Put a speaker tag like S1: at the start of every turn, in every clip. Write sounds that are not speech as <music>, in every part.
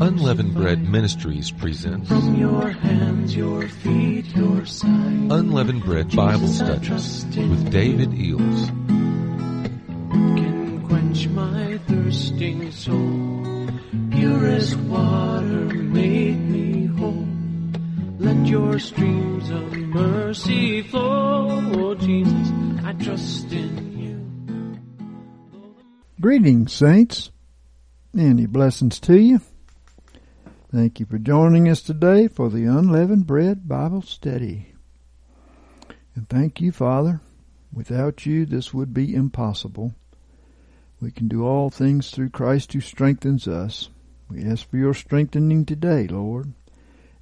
S1: Unleavened Bread Ministries presents
S2: From your hands, your feet, your side.
S1: Unleavened Bread Bible
S2: Jesus,
S1: Studies with David Eells.
S2: can quench my thirsting soul. Purest water made me whole. Let your streams of mercy flow. Oh, Jesus, trust in you.
S3: Greetings, saints. Many blessings to you. Thank you for joining us today for the Unleavened Bread Bible Study. And thank you, Father. Without you, this would be impossible. We can do all things through Christ who strengthens us. We ask for your strengthening today, Lord,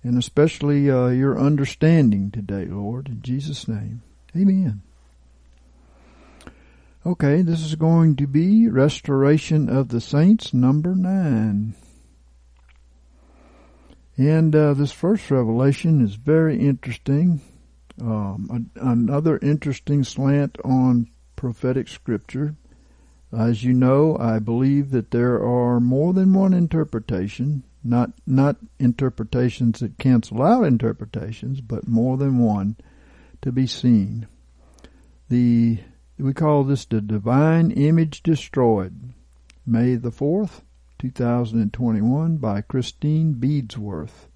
S3: and especially uh, your understanding today, Lord, in Jesus' name. Amen. Okay, this is going to be Restoration of the Saints, number nine. And uh, this first revelation is very interesting. Um, a, another interesting slant on prophetic scripture. As you know, I believe that there are more than one interpretation, not not interpretations that cancel out interpretations, but more than one to be seen. The we call this the divine image destroyed. May the 4th, 2021 by Christine Beadsworth.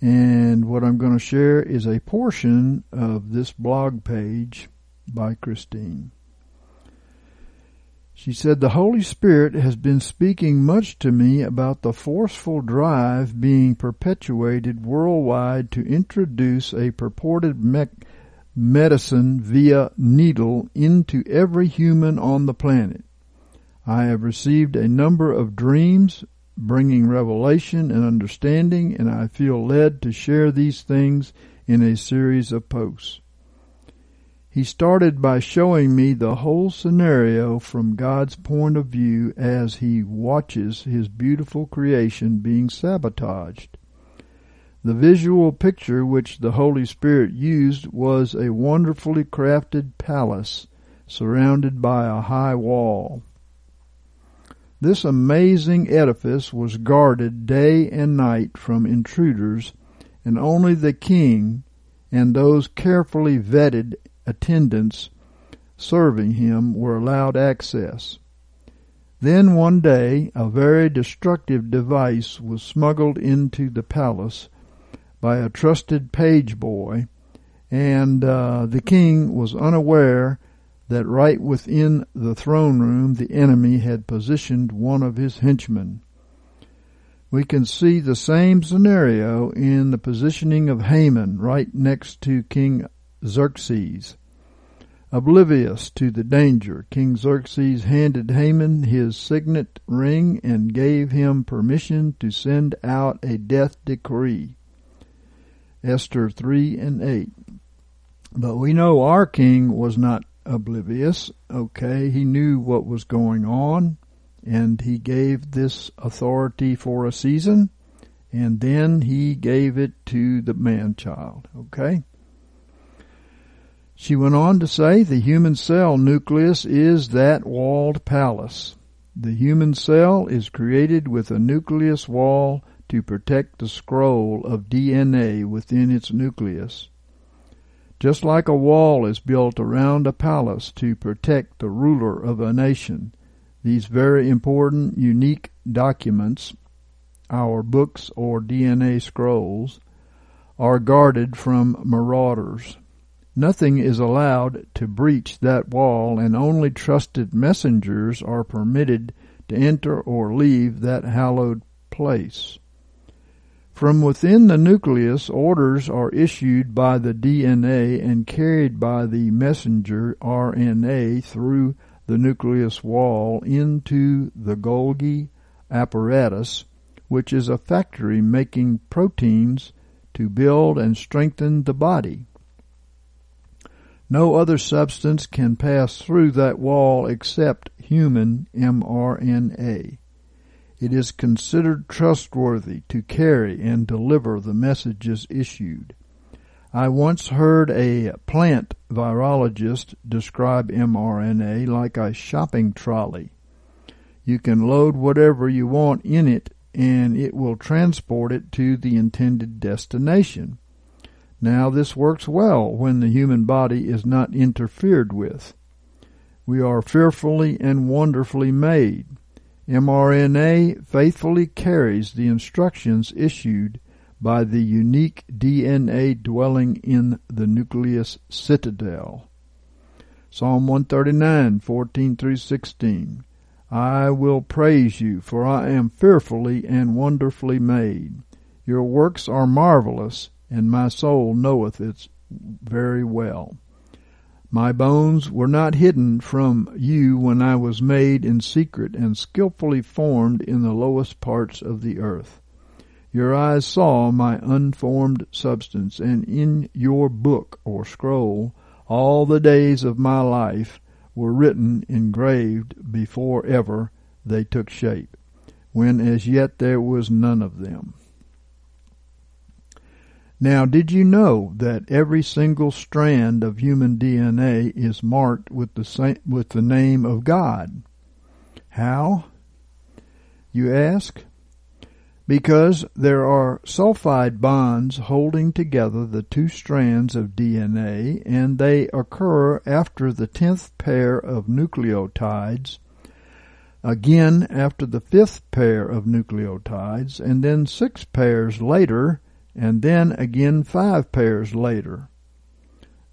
S3: And what I'm going to share is a portion of this blog page by Christine. She said, The Holy Spirit has been speaking much to me about the forceful drive being perpetuated worldwide to introduce a purported me- medicine via needle into every human on the planet. I have received a number of dreams bringing revelation and understanding, and I feel led to share these things in a series of posts. He started by showing me the whole scenario from God's point of view as he watches his beautiful creation being sabotaged. The visual picture which the Holy Spirit used was a wonderfully crafted palace surrounded by a high wall. This amazing edifice was guarded day and night from intruders, and only the king and those carefully vetted attendants serving him were allowed access. Then one day a very destructive device was smuggled into the palace by a trusted page boy, and uh, the king was unaware that right within the throne room the enemy had positioned one of his henchmen. We can see the same scenario in the positioning of Haman right next to King Xerxes. Oblivious to the danger, King Xerxes handed Haman his signet ring and gave him permission to send out a death decree. Esther 3 and 8. But we know our king was not oblivious, okay? He knew what was going on, and he gave this authority for a season, and then he gave it to the man child, okay? She went on to say the human cell nucleus is that walled palace. The human cell is created with a nucleus wall to protect the scroll of DNA within its nucleus. Just like a wall is built around a palace to protect the ruler of a nation, these very important, unique documents, our books or DNA scrolls, are guarded from marauders. Nothing is allowed to breach that wall, and only trusted messengers are permitted to enter or leave that hallowed place. From within the nucleus, orders are issued by the DNA and carried by the messenger RNA through the nucleus wall into the Golgi apparatus, which is a factory making proteins to build and strengthen the body. No other substance can pass through that wall except human mRNA. It is considered trustworthy to carry and deliver the messages issued. I once heard a plant virologist describe mRNA like a shopping trolley. You can load whatever you want in it and it will transport it to the intended destination. Now this works well when the human body is not interfered with. We are fearfully and wonderfully made. mRNA faithfully carries the instructions issued by the unique DNA dwelling in the nucleus citadel. Psalm 139, 14 through 16. I will praise you, for I am fearfully and wonderfully made. Your works are marvelous, and my soul knoweth it very well. My bones were not hidden from you when I was made in secret and skilfully formed in the lowest parts of the earth. Your eyes saw my unformed substance, and in your book or scroll all the days of my life were written, engraved, before ever they took shape, when as yet there was none of them. Now, did you know that every single strand of human DNA is marked with the with the name of God? How? You ask? because there are sulfide bonds holding together the two strands of DNA and they occur after the tenth pair of nucleotides, again after the fifth pair of nucleotides, and then six pairs later, and then again five pairs later.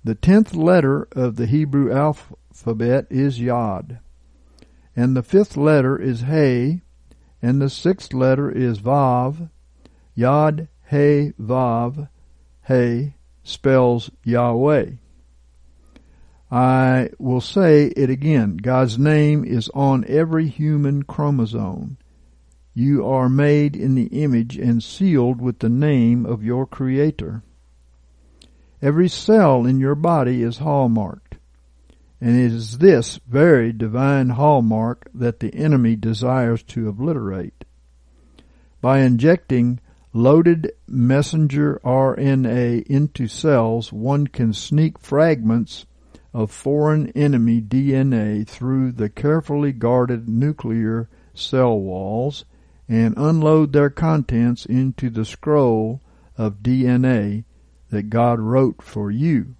S3: The tenth letter of the Hebrew alphabet is Yod, and the fifth letter is He, and the sixth letter is Vav. Yod He Vav He spells Yahweh. I will say it again. God's name is on every human chromosome. You are made in the image and sealed with the name of your Creator. Every cell in your body is hallmarked. And it is this very divine hallmark that the enemy desires to obliterate. By injecting loaded messenger RNA into cells, one can sneak fragments of foreign enemy DNA through the carefully guarded nuclear cell walls and unload their contents into the scroll of DNA that God wrote for you.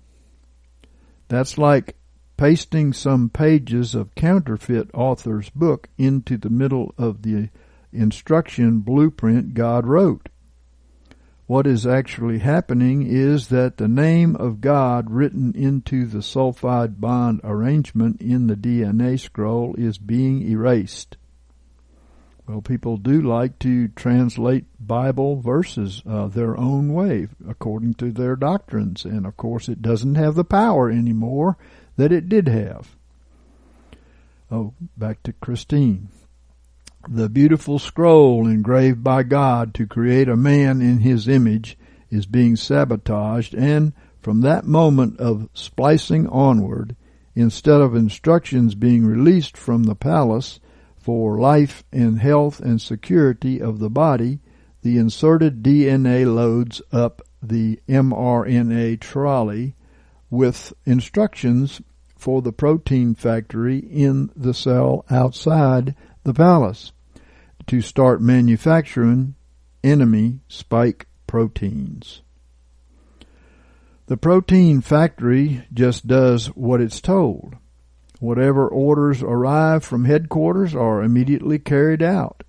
S3: That's like pasting some pages of counterfeit author's book into the middle of the instruction blueprint God wrote. What is actually happening is that the name of God written into the sulfide bond arrangement in the DNA scroll is being erased. Well, people do like to translate Bible verses uh, their own way, according to their doctrines, and of course it doesn't have the power anymore that it did have. Oh, back to Christine. The beautiful scroll engraved by God to create a man in his image is being sabotaged and from that moment of splicing onward, instead of instructions being released from the palace for life and health and security of the body, the inserted DNA loads up the mRNA trolley with instructions for the protein factory in the cell outside the palace to start manufacturing enemy spike proteins. The protein factory just does what it's told. Whatever orders arrive from headquarters are immediately carried out.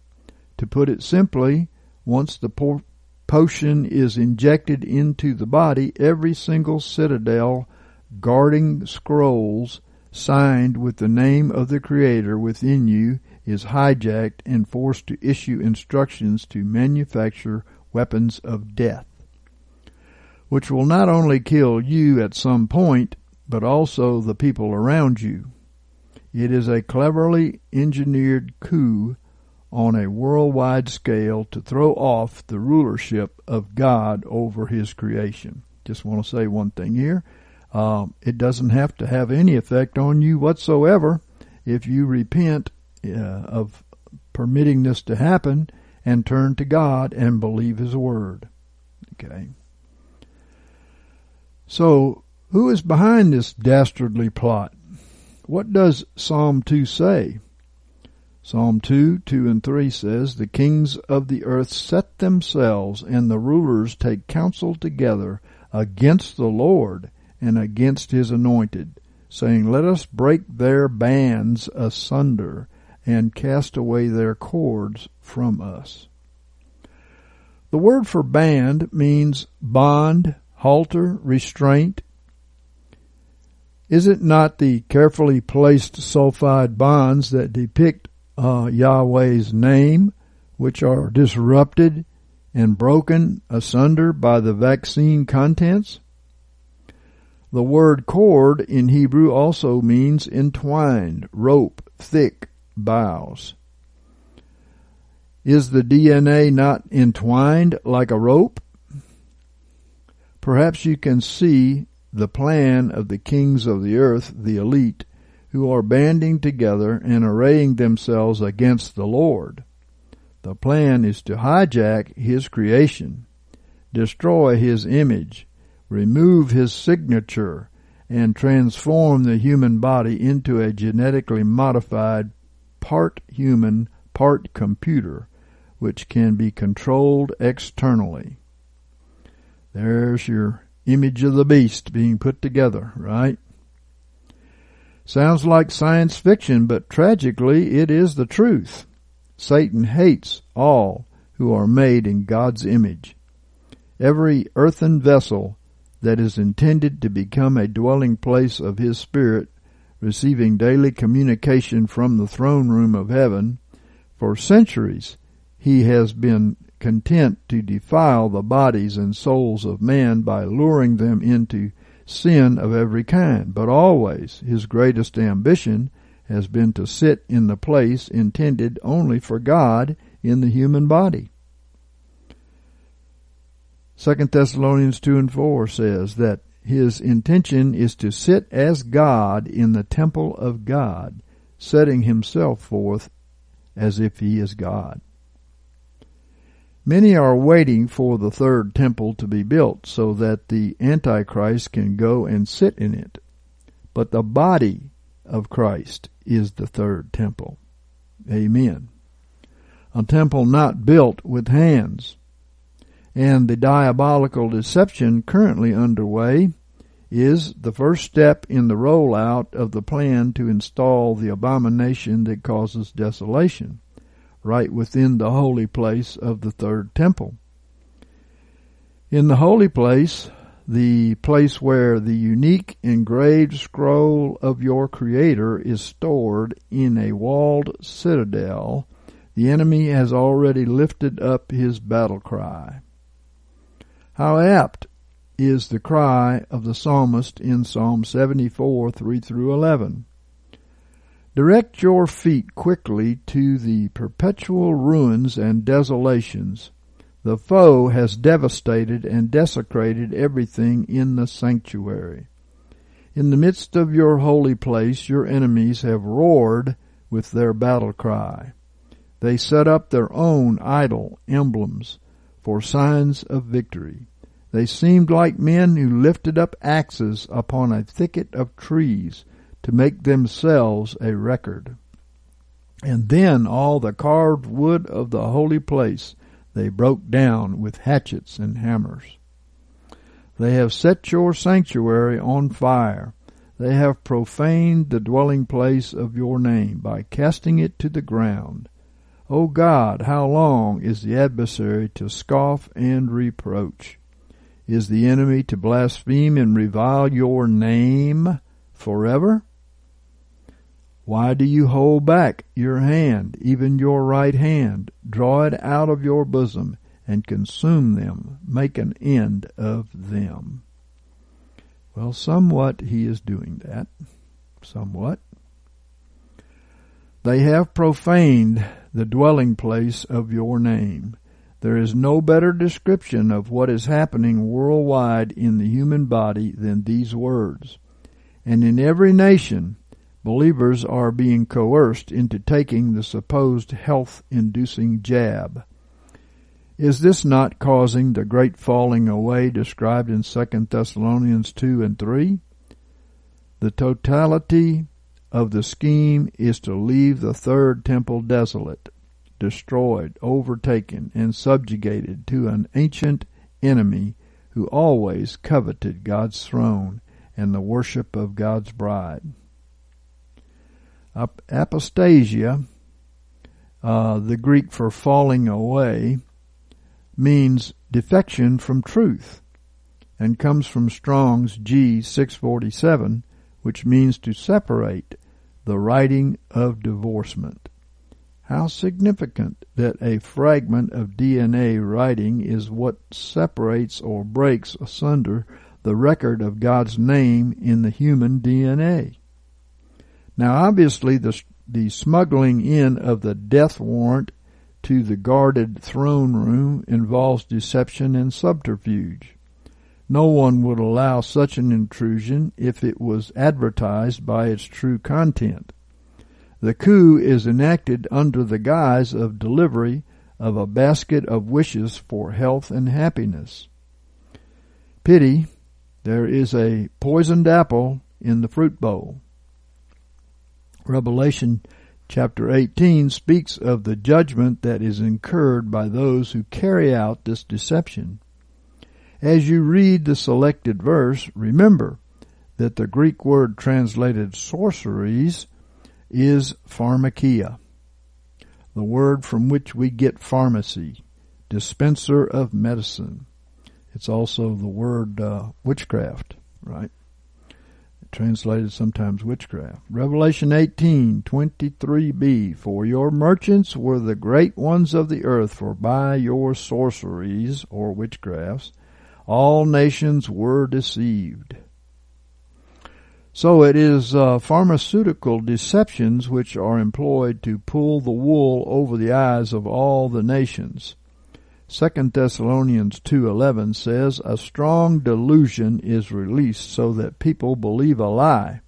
S3: To put it simply, once the po- potion is injected into the body, every single citadel guarding scrolls signed with the name of the Creator within you is hijacked and forced to issue instructions to manufacture weapons of death, which will not only kill you at some point, but also the people around you. It is a cleverly engineered coup on a worldwide scale to throw off the rulership of God over His creation. Just want to say one thing here. Um, it doesn't have to have any effect on you whatsoever if you repent uh, of permitting this to happen and turn to God and believe His Word. Okay. So, who is behind this dastardly plot? What does Psalm 2 say? Psalm 2, 2 and 3 says, The kings of the earth set themselves, and the rulers take counsel together against the Lord and against his anointed, saying, Let us break their bands asunder and cast away their cords from us. The word for band means bond, halter, restraint. Is it not the carefully placed sulfide bonds that depict uh, Yahweh's name, which are disrupted and broken asunder by the vaccine contents? The word cord in Hebrew also means entwined, rope, thick boughs. Is the DNA not entwined like a rope? Perhaps you can see the plan of the kings of the earth, the elite, who are banding together and arraying themselves against the Lord. The plan is to hijack His creation, destroy His image, remove His signature, and transform the human body into a genetically modified part human, part computer, which can be controlled externally. There's your image of the beast being put together, right? Sounds like science fiction, but tragically it is the truth. Satan hates all who are made in God's image. Every earthen vessel that is intended to become a dwelling place of his spirit, receiving daily communication from the throne room of heaven, for centuries he has been content to defile the bodies and souls of man by luring them into sin of every kind, but always his greatest ambition has been to sit in the place intended only for God in the human body. 2 Thessalonians 2 and 4 says that his intention is to sit as God in the temple of God, setting himself forth as if he is God. Many are waiting for the third temple to be built so that the Antichrist can go and sit in it. But the body of Christ is the third temple. Amen. A temple not built with hands. And the diabolical deception currently underway is the first step in the rollout of the plan to install the abomination that causes desolation right within the holy place of the third temple. In the holy place, the place where the unique engraved scroll of your Creator is stored in a walled citadel, the enemy has already lifted up his battle cry. How apt is the cry of the psalmist in Psalm 74, 3 through 11. Direct your feet quickly to the perpetual ruins and desolations. The foe has devastated and desecrated everything in the sanctuary. In the midst of your holy place, your enemies have roared with their battle cry. They set up their own idol emblems for signs of victory. They seemed like men who lifted up axes upon a thicket of trees to make themselves a record. And then all the carved wood of the holy place they broke down with hatchets and hammers. They have set your sanctuary on fire. They have profaned the dwelling place of your name by casting it to the ground. O God, how long is the adversary to scoff and reproach? Is the enemy to blaspheme and revile your name forever? Why do you hold back your hand, even your right hand? Draw it out of your bosom and consume them. Make an end of them. Well, somewhat he is doing that. Somewhat. They have profaned the dwelling place of your name. There is no better description of what is happening worldwide in the human body than these words. And in every nation, believers are being coerced into taking the supposed health inducing jab. Is this not causing the great falling away described in 2 Thessalonians 2 and 3? The totality of the scheme is to leave the third temple desolate, destroyed, overtaken, and subjugated to an ancient enemy who always coveted God's throne and the worship of God's bride. Apostasia, uh, the Greek for falling away, means defection from truth and comes from Strong's G 647, which means to separate, the writing of divorcement. How significant that a fragment of DNA writing is what separates or breaks asunder the record of God's name in the human DNA. Now obviously the, the smuggling in of the death warrant to the guarded throne room involves deception and subterfuge. No one would allow such an intrusion if it was advertised by its true content. The coup is enacted under the guise of delivery of a basket of wishes for health and happiness. Pity, there is a poisoned apple in the fruit bowl. Revelation chapter 18 speaks of the judgment that is incurred by those who carry out this deception. As you read the selected verse, remember that the Greek word translated sorceries is pharmakia, the word from which we get pharmacy, dispenser of medicine. It's also the word uh, witchcraft, right? Translated sometimes witchcraft. Revelation 18, 23b, For your merchants were the great ones of the earth, for by your sorceries, or witchcrafts, all nations were deceived. So it is uh, pharmaceutical deceptions which are employed to pull the wool over the eyes of all the nations. 2 Thessalonians 2:11 says a strong delusion is released so that people believe a lie.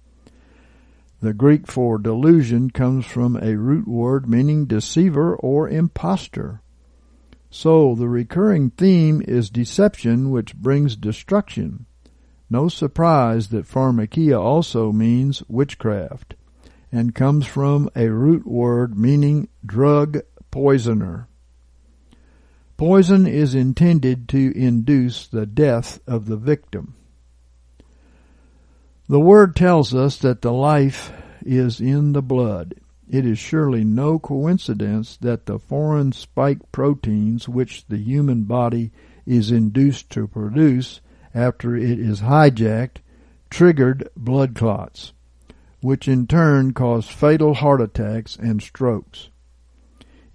S3: The Greek for delusion comes from a root word meaning deceiver or impostor. So the recurring theme is deception which brings destruction. No surprise that pharmakia also means witchcraft and comes from a root word meaning drug poisoner. Poison is intended to induce the death of the victim. The word tells us that the life is in the blood. It is surely no coincidence that the foreign spike proteins which the human body is induced to produce after it is hijacked triggered blood clots, which in turn cause fatal heart attacks and strokes.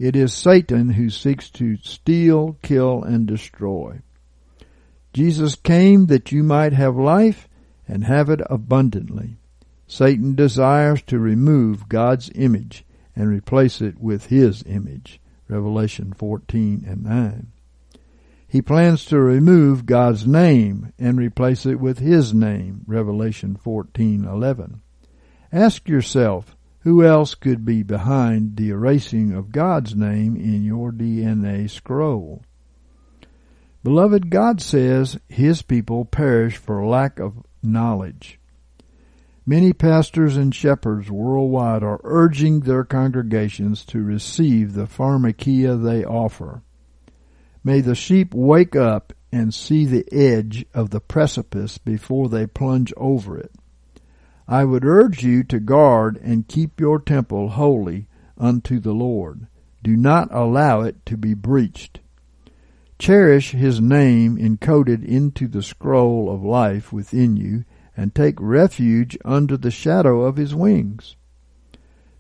S3: It is Satan who seeks to steal, kill, and destroy. Jesus came that you might have life and have it abundantly. Satan desires to remove God's image and replace it with his image. Revelation 14 and 9. He plans to remove God's name and replace it with his name. Revelation 14:11. Ask yourself, who else could be behind the erasing of God's name in your DNA scroll? Beloved, God says his people perish for lack of knowledge. Many pastors and shepherds worldwide are urging their congregations to receive the pharmakia they offer. May the sheep wake up and see the edge of the precipice before they plunge over it. I would urge you to guard and keep your temple holy unto the Lord. Do not allow it to be breached. Cherish his name encoded into the scroll of life within you and take refuge under the shadow of his wings.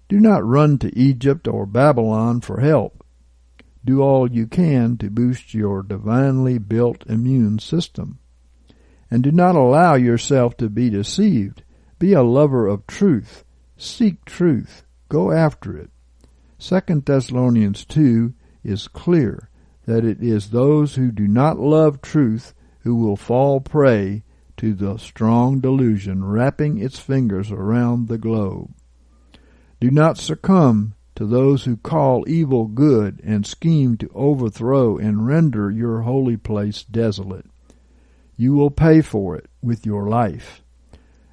S3: Do not run to Egypt or Babylon for help. Do all you can to boost your divinely built immune system. And do not allow yourself to be deceived. Be a lover of truth. Seek truth. Go after it. Second Thessalonians 2 is clear that it is those who do not love truth who will fall prey to the strong delusion wrapping its fingers around the globe. Do not succumb to those who call evil good and scheme to overthrow and render your holy place desolate. You will pay for it with your life.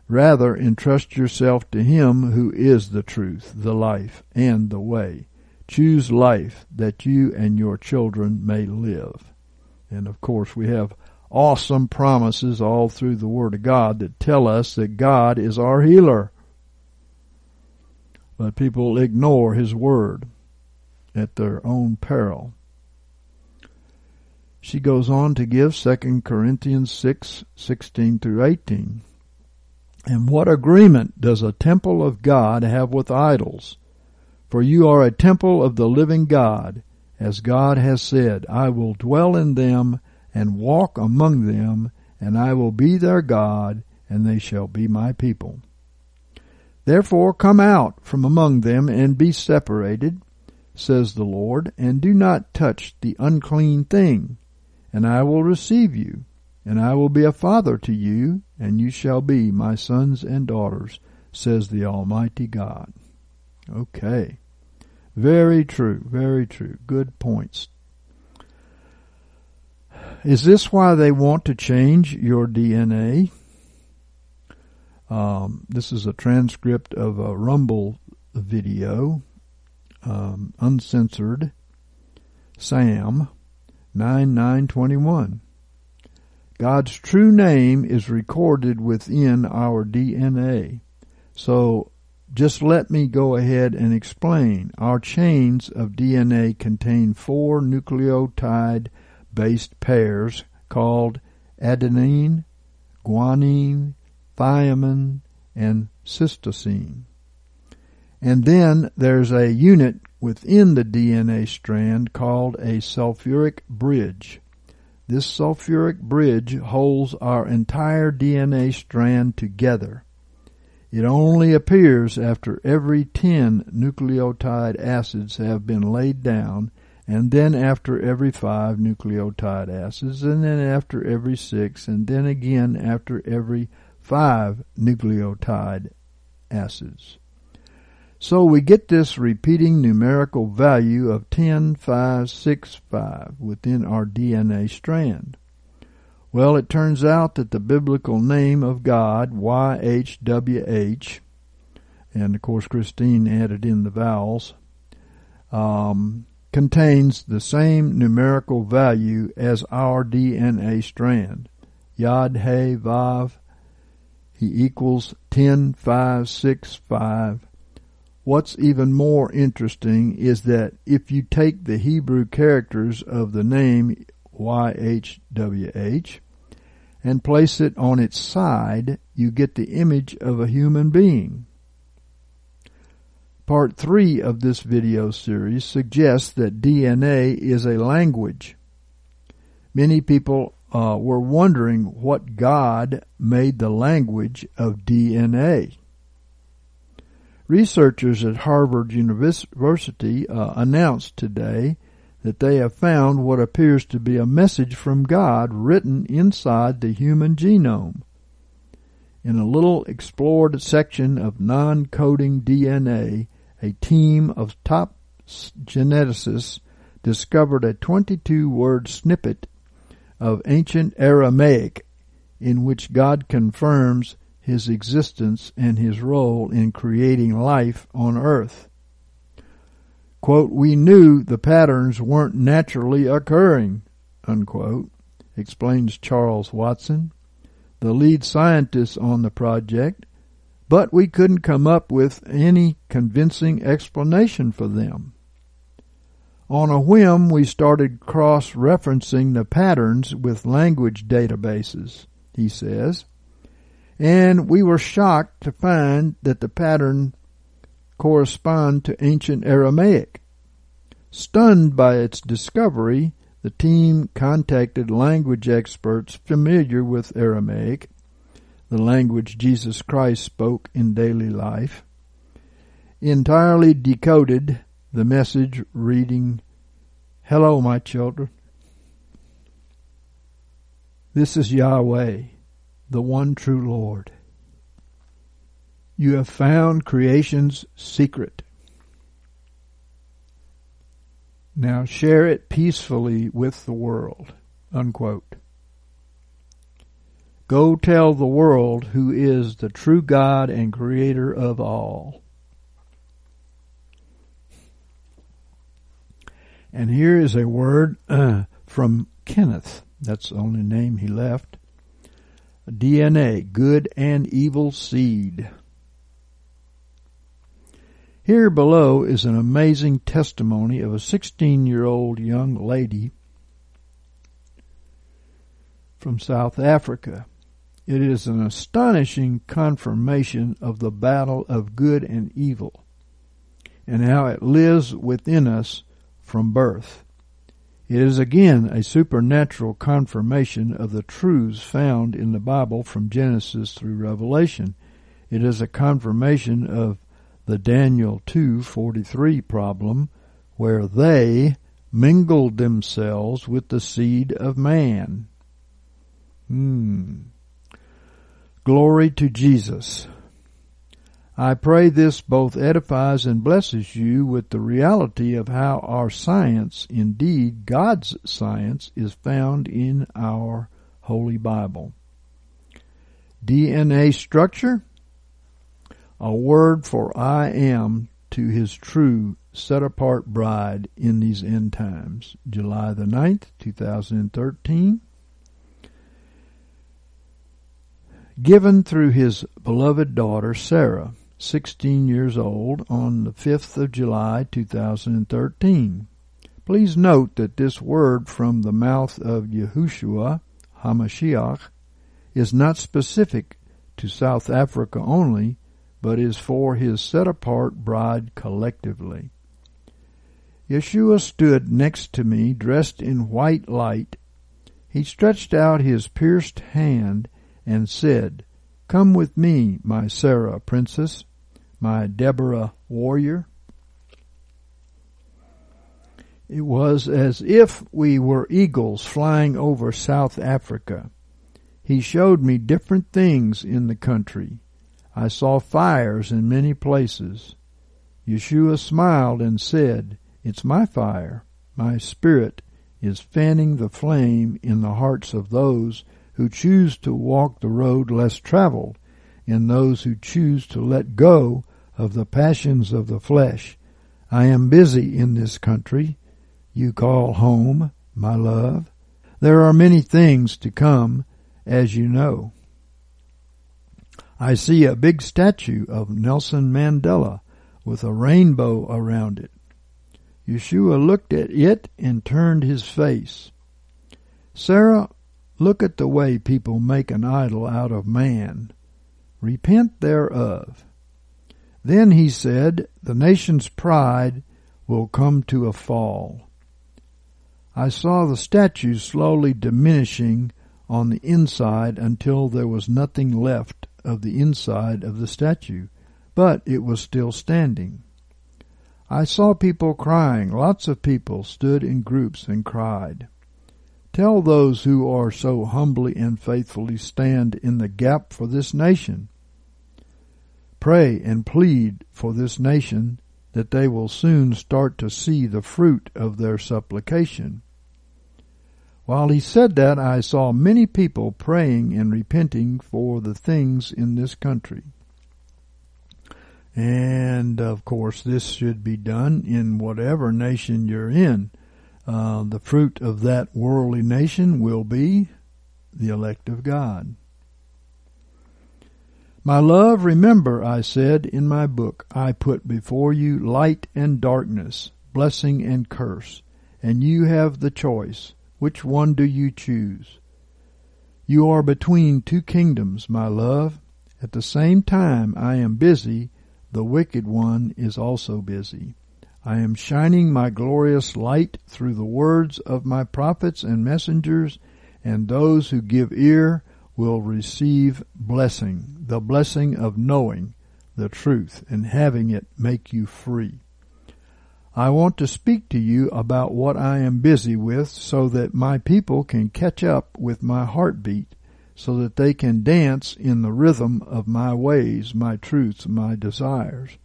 S3: Rather, entrust yourself to Him who is the truth, the life, and the way. Choose life that you and your children may live. And of course, we have awesome promises all through the Word of God that tell us that God is our healer. But people ignore His Word at their own peril. She goes on to give 2 Corinthians 6, 16 through 18. And what agreement does a temple of God have with idols? For you are a temple of the living God, as God has said, I will dwell in them and walk among them, and I will be their God, and they shall be my people. Therefore come out from among them and be separated, says the Lord, and do not touch the unclean thing, and I will receive you, and I will be a father to you, and you shall be my sons and daughters, says the Almighty God. Okay. Very true, very true. Good points is this why they want to change your DNA? Um, this is a transcript of a Rumble video, um, uncensored. Sam 9921. God's true name is recorded within our DNA. So just let me go ahead and explain. Our chains of DNA contain four nucleotide based pairs called adenine, guanine, thymine, and cytosine. And then there's a unit within the DNA strand called a sulfuric bridge. This sulfuric bridge holds our entire DNA strand together. It only appears after every 10 nucleotide acids have been laid down and then after every five nucleotide acids, and then after every six, and then again after every five nucleotide acids. So we get this repeating numerical value of 10, 5, 6, 5 within our DNA strand. Well, it turns out that the biblical name of God, YHWH, and of course Christine added in the vowels, um, contains the same numerical value as our DNA strand. Yod He Vav, he equals 10, 5, 6, 5. What's even more interesting is that if you take the Hebrew characters of the name YHWH and place it on its side, you get the image of a human being. Part 3 of this video series suggests that DNA is a language. Many people uh, were wondering what God made the language of DNA. Researchers at Harvard University uh, announced today that they have found what appears to be a message from God written inside the human genome. In a little explored section of non-coding DNA, a team of top geneticists discovered a 22 word snippet of ancient Aramaic in which God confirms his existence and his role in creating life on earth. Quote, we knew the patterns weren't naturally occurring, unquote, explains Charles Watson, the lead scientist on the project but we couldn't come up with any convincing explanation for them. On a whim, we started cross-referencing the patterns with language databases, he says, and we were shocked to find that the pattern correspond to ancient Aramaic. Stunned by its discovery, the team contacted language experts familiar with Aramaic the language Jesus Christ spoke in daily life, entirely decoded the message reading, Hello, my children. This is Yahweh, the one true Lord. You have found creation's secret. Now share it peacefully with the world. Unquote. Go tell the world who is the true God and creator of all. And here is a word uh, <clears throat> from Kenneth. That's the only name he left. DNA, good and evil seed. Here below is an amazing testimony of a 16 year old young lady from South Africa. It is an astonishing confirmation of the battle of good and evil and how it lives within us from birth. It is again a supernatural confirmation of the truths found in the Bible from Genesis through Revelation. It is a confirmation of the Daniel 2:43 problem where they mingled themselves with the seed of man. Hmm. Glory to Jesus. I pray this both edifies and blesses you with the reality of how our science, indeed God's science, is found in our Holy Bible. DNA structure, a word for I am to his true set apart bride in these end times. July the 9th, 2013. Given through his beloved daughter Sarah, 16 years old, on the 5th of July 2013. Please note that this word from the mouth of Yahushua HaMashiach is not specific to South Africa only, but is for his set apart bride collectively. Yeshua stood next to me, dressed in white light. He stretched out his pierced hand and said, Come with me, my Sarah princess, my Deborah warrior. It was as if we were eagles flying over South Africa. He showed me different things in the country. I saw fires in many places. Yeshua smiled and said, It's my fire. My spirit is fanning the flame in the hearts of those who choose to walk the road less traveled, in those who choose to let go of the passions of the flesh. I am busy in this country you call home, my love. There are many things to come, as you know. I see a big statue of Nelson Mandela with a rainbow around it. Yeshua looked at it and turned his face. Sarah, look at the way people make an idol out of man. Repent thereof. Then he said, The nation's pride will come to a fall. I saw the statue slowly diminishing on the inside until there was nothing left of the inside of the statue, but it was still standing. I saw people crying. Lots of people stood in groups and cried. Tell those who are so humbly and faithfully stand in the gap for this nation. Pray and plead for this nation that they will soon start to see the fruit of their supplication. While he said that, I saw many people praying and repenting for the things in this country. And of course, this should be done in whatever nation you're in. Uh, the fruit of that worldly nation will be the elect of God. My love, remember, I said in my book, I put before you light and darkness, blessing and curse, and you have the choice. Which one do you choose? You are between two kingdoms, my love. At the same time I am busy, the wicked one is also busy. I am shining my glorious light through the words of my prophets and messengers, and those who give ear will receive blessing, the blessing of knowing the truth and having it make you free. I want to speak to you about what I am busy with so that my people can catch up with my heartbeat so that they can dance in the rhythm of my ways, my truths, my desires.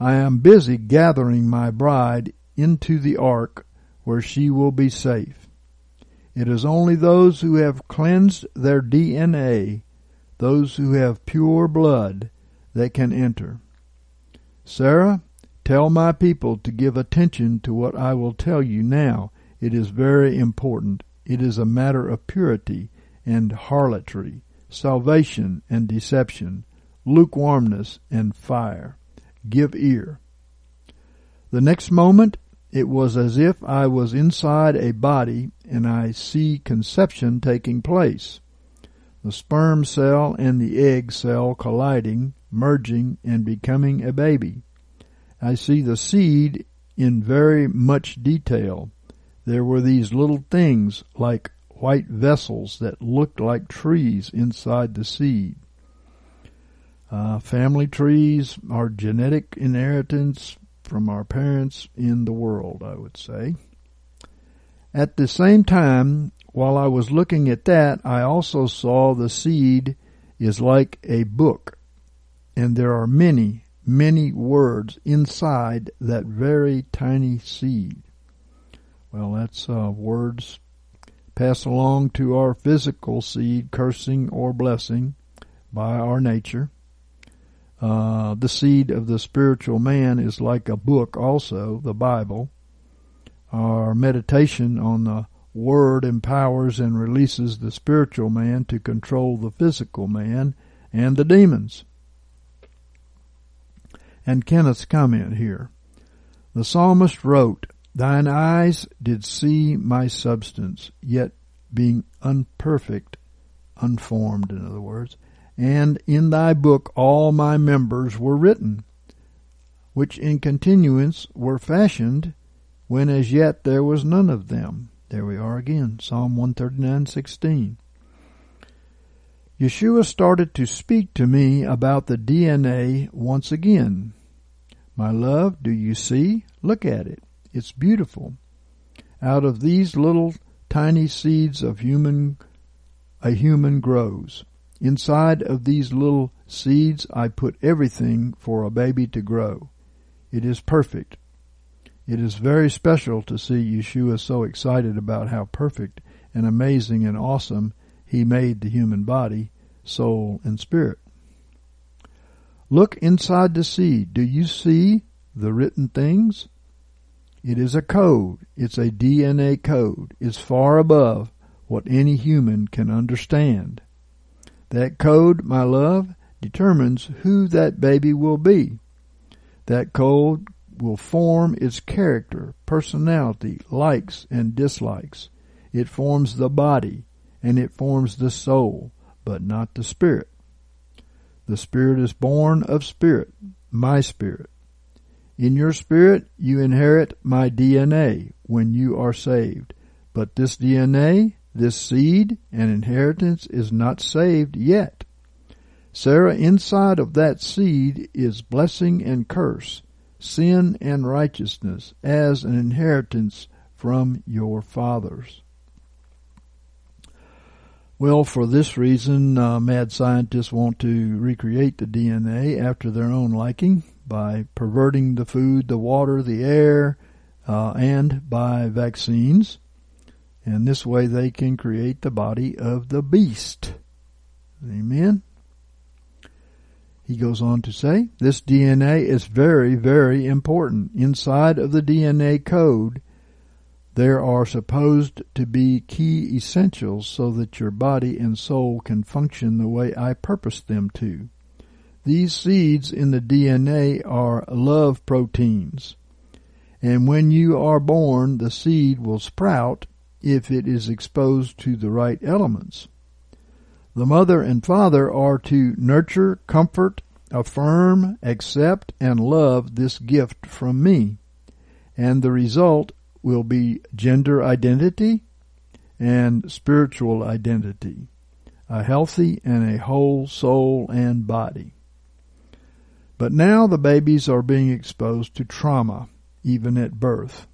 S3: I am busy gathering my bride into the ark where she will be safe. It is only those who have cleansed their DNA, those who have pure blood, that can enter. Sarah, tell my people to give attention to what I will tell you now. It is very important. It is a matter of purity and harlotry, salvation and deception, lukewarmness and fire. Give ear. The next moment, it was as if I was inside a body and I see conception taking place. The sperm cell and the egg cell colliding, merging, and becoming a baby. I see the seed in very much detail. There were these little things like white vessels that looked like trees inside the seed. Uh, family trees are genetic inheritance from our parents in the world, I would say. At the same time, while I was looking at that, I also saw the seed is like a book, and there are many, many words inside that very tiny seed. Well, that's uh, words passed along to our physical seed, cursing or blessing by our nature. Uh, the seed of the spiritual man is like a book also, the Bible. Our meditation on the Word empowers and releases the spiritual man to control the physical man and the demons. And Kenneth's comment here. The psalmist wrote, Thine eyes did see my substance, yet being unperfect, unformed in other words, and in thy book all my members were written, which in continuance were fashioned, when as yet there was none of them. There we are again, Psalm 139:16. Yeshua started to speak to me about the DNA once again. My love, do you see? Look at it. It's beautiful. Out of these little tiny seeds of human a human grows. Inside of these little seeds, I put everything for a baby to grow. It is perfect. It is very special to see Yeshua so excited about how perfect and amazing and awesome he made the human body, soul, and spirit. Look inside the seed. Do you see the written things? It is a code. It's a DNA code. It's far above what any human can understand. That code, my love, determines who that baby will be. That code will form its character, personality, likes and dislikes. It forms the body and it forms the soul, but not the spirit. The spirit is born of spirit, my spirit. In your spirit, you inherit my DNA when you are saved. But this DNA this seed and inheritance is not saved yet. Sarah, inside of that seed is blessing and curse, sin and righteousness as an inheritance from your fathers. Well, for this reason, uh, mad scientists want to recreate the DNA after their own liking by perverting the food, the water, the air, uh, and by vaccines and this way they can create the body of the beast. Amen. He goes on to say, this DNA is very, very important. Inside of the DNA code, there are supposed to be key essentials so that your body and soul can function the way I purpose them to. These seeds in the DNA are love proteins. And when you are born, the seed will sprout if it is exposed to the right elements. The mother and father are to nurture, comfort, affirm, accept, and love this gift from me. And the result will be gender identity and spiritual identity, a healthy and a whole soul and body. But now the babies are being exposed to trauma, even at birth,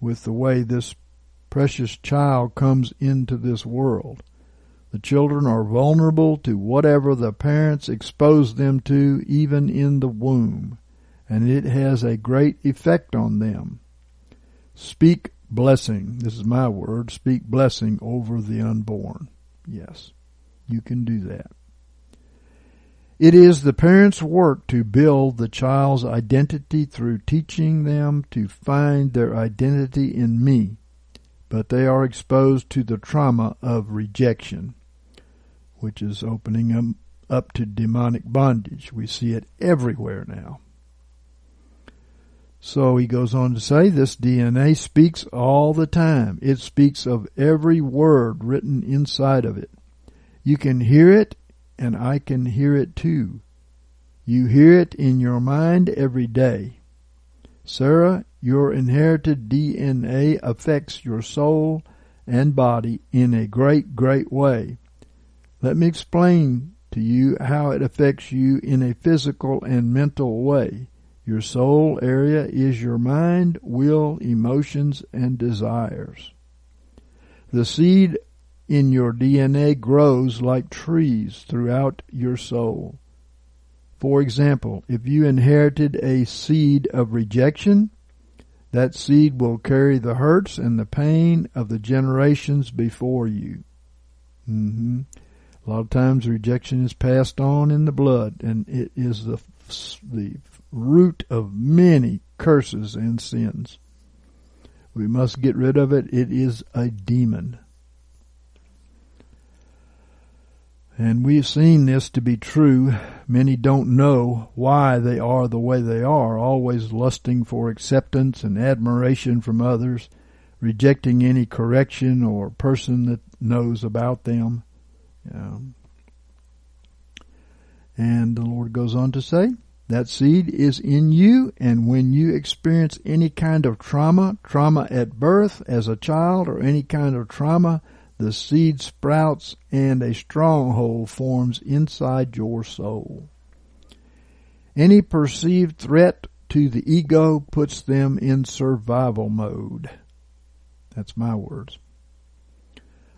S3: with the way this precious child comes into this world. The children are vulnerable to whatever the parents expose them to even in the womb, and it has a great effect on them. Speak blessing. This is my word. Speak blessing over the unborn. Yes, you can do that. It is the parent's work to build the child's identity through teaching them to find their identity in me, but they are exposed to the trauma of rejection, which is opening them up to demonic bondage. We see it everywhere now. So he goes on to say this DNA speaks all the time. It speaks of every word written inside of it. You can hear it and I can hear it too. You hear it in your mind every day. Sarah, your inherited DNA affects your soul and body in a great, great way. Let me explain to you how it affects you in a physical and mental way. Your soul area is your mind, will, emotions, and desires. The seed in your DNA grows like trees throughout your soul. For example, if you inherited a seed of rejection, that seed will carry the hurts and the pain of the generations before you. Mm-hmm. A lot of times rejection is passed on in the blood and it is the, the root of many curses and sins. We must get rid of it. It is a demon. And we've seen this to be true. Many don't know why they are the way they are, always lusting for acceptance and admiration from others, rejecting any correction or person that knows about them. Um, and the Lord goes on to say, that seed is in you, and when you experience any kind of trauma, trauma at birth as a child, or any kind of trauma the seed sprouts and a stronghold forms inside your soul. Any perceived threat to the ego puts them in survival mode. That's my words.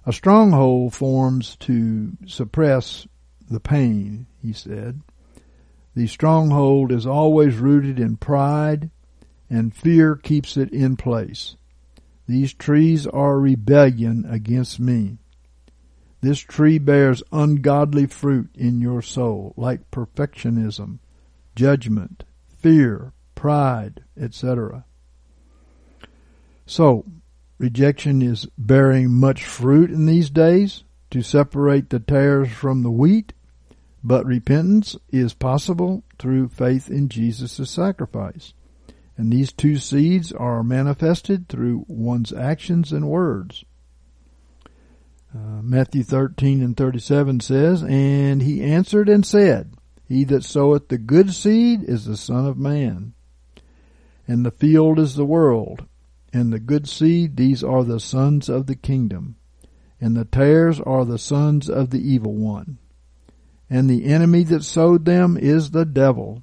S3: A stronghold forms to suppress the pain, he said. The stronghold is always rooted in pride, and fear keeps it in place. These trees are rebellion against me. This tree bears ungodly fruit in your soul, like perfectionism, judgment, fear, pride, etc. So, rejection is bearing much fruit in these days to separate the tares from the wheat, but repentance is possible through faith in Jesus' sacrifice. And these two seeds are manifested through one's actions and words. Uh, Matthew 13 and 37 says, And he answered and said, He that soweth the good seed is the Son of Man. And the field is the world. And the good seed, these are the sons of the kingdom. And the tares are the sons of the evil one. And the enemy that sowed them is the devil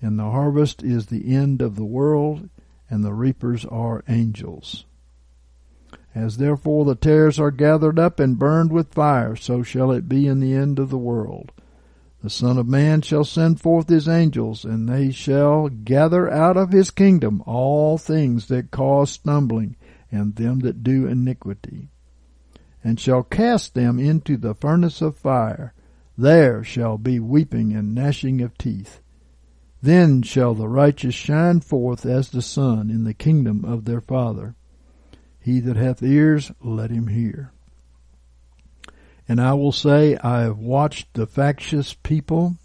S3: and the harvest is the end of the world, and the reapers are angels. As therefore the tares are gathered up and burned with fire, so shall it be in the end of the world. The Son of Man shall send forth his angels, and they shall gather out of his kingdom all things that cause stumbling, and them that do iniquity, and shall cast them into the furnace of fire. There shall be weeping and gnashing of teeth. Then shall the righteous shine forth as the sun in the kingdom of their Father. He that hath ears, let him hear. And I will say, I have watched the factious people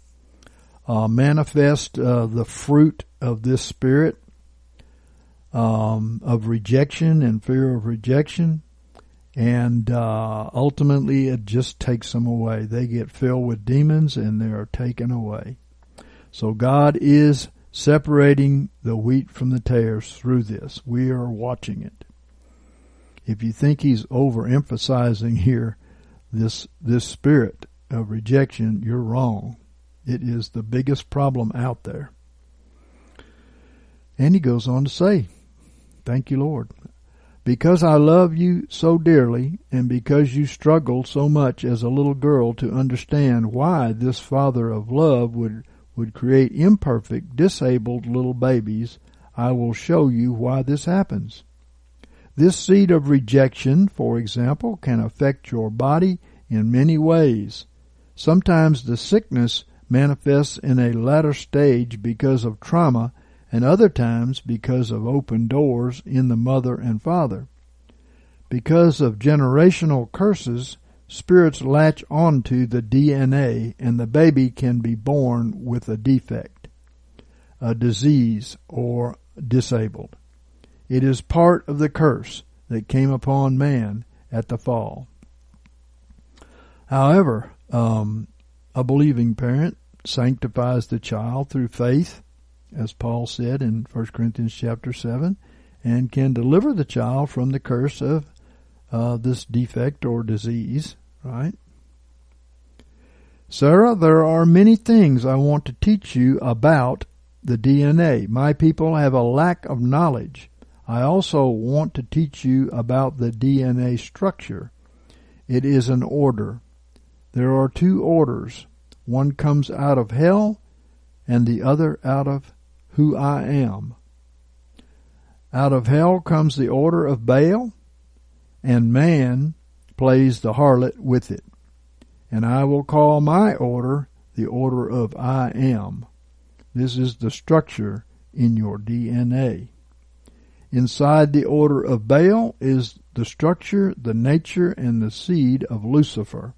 S3: uh, manifest uh, the fruit of this spirit um, of rejection and fear of rejection, and uh, ultimately it just takes them away. They get filled with demons and they are taken away. So God is separating the wheat from the tares through this. We are watching it. If you think he's overemphasizing here this this spirit of rejection, you're wrong. It is the biggest problem out there. And he goes on to say, Thank you, Lord. Because I love you so dearly, and because you struggled so much as a little girl to understand why this Father of love would would create imperfect, disabled little babies, I will show you why this happens. This seed of rejection, for example, can affect your body in many ways. Sometimes the sickness manifests in a latter stage because of trauma and other times because of open doors in the mother and father. Because of generational curses, spirits latch onto the DNA and the baby can be born with a defect, a disease, or disabled. It is part of the curse that came upon man at the fall. However, um, a believing parent sanctifies the child through faith, as Paul said in 1 Corinthians chapter 7, and can deliver the child from the curse of uh, this defect or disease, right? Sarah, there are many things I want to teach you about the DNA. My people have a lack of knowledge. I also want to teach you about the DNA structure. It is an order. There are two orders. One comes out of hell and the other out of who I am. Out of hell comes the order of Baal, and man plays the harlot with it. And I will call my order the order of I am. This is the structure in your DNA. Inside the order of Baal is the structure, the nature, and the seed of Lucifer.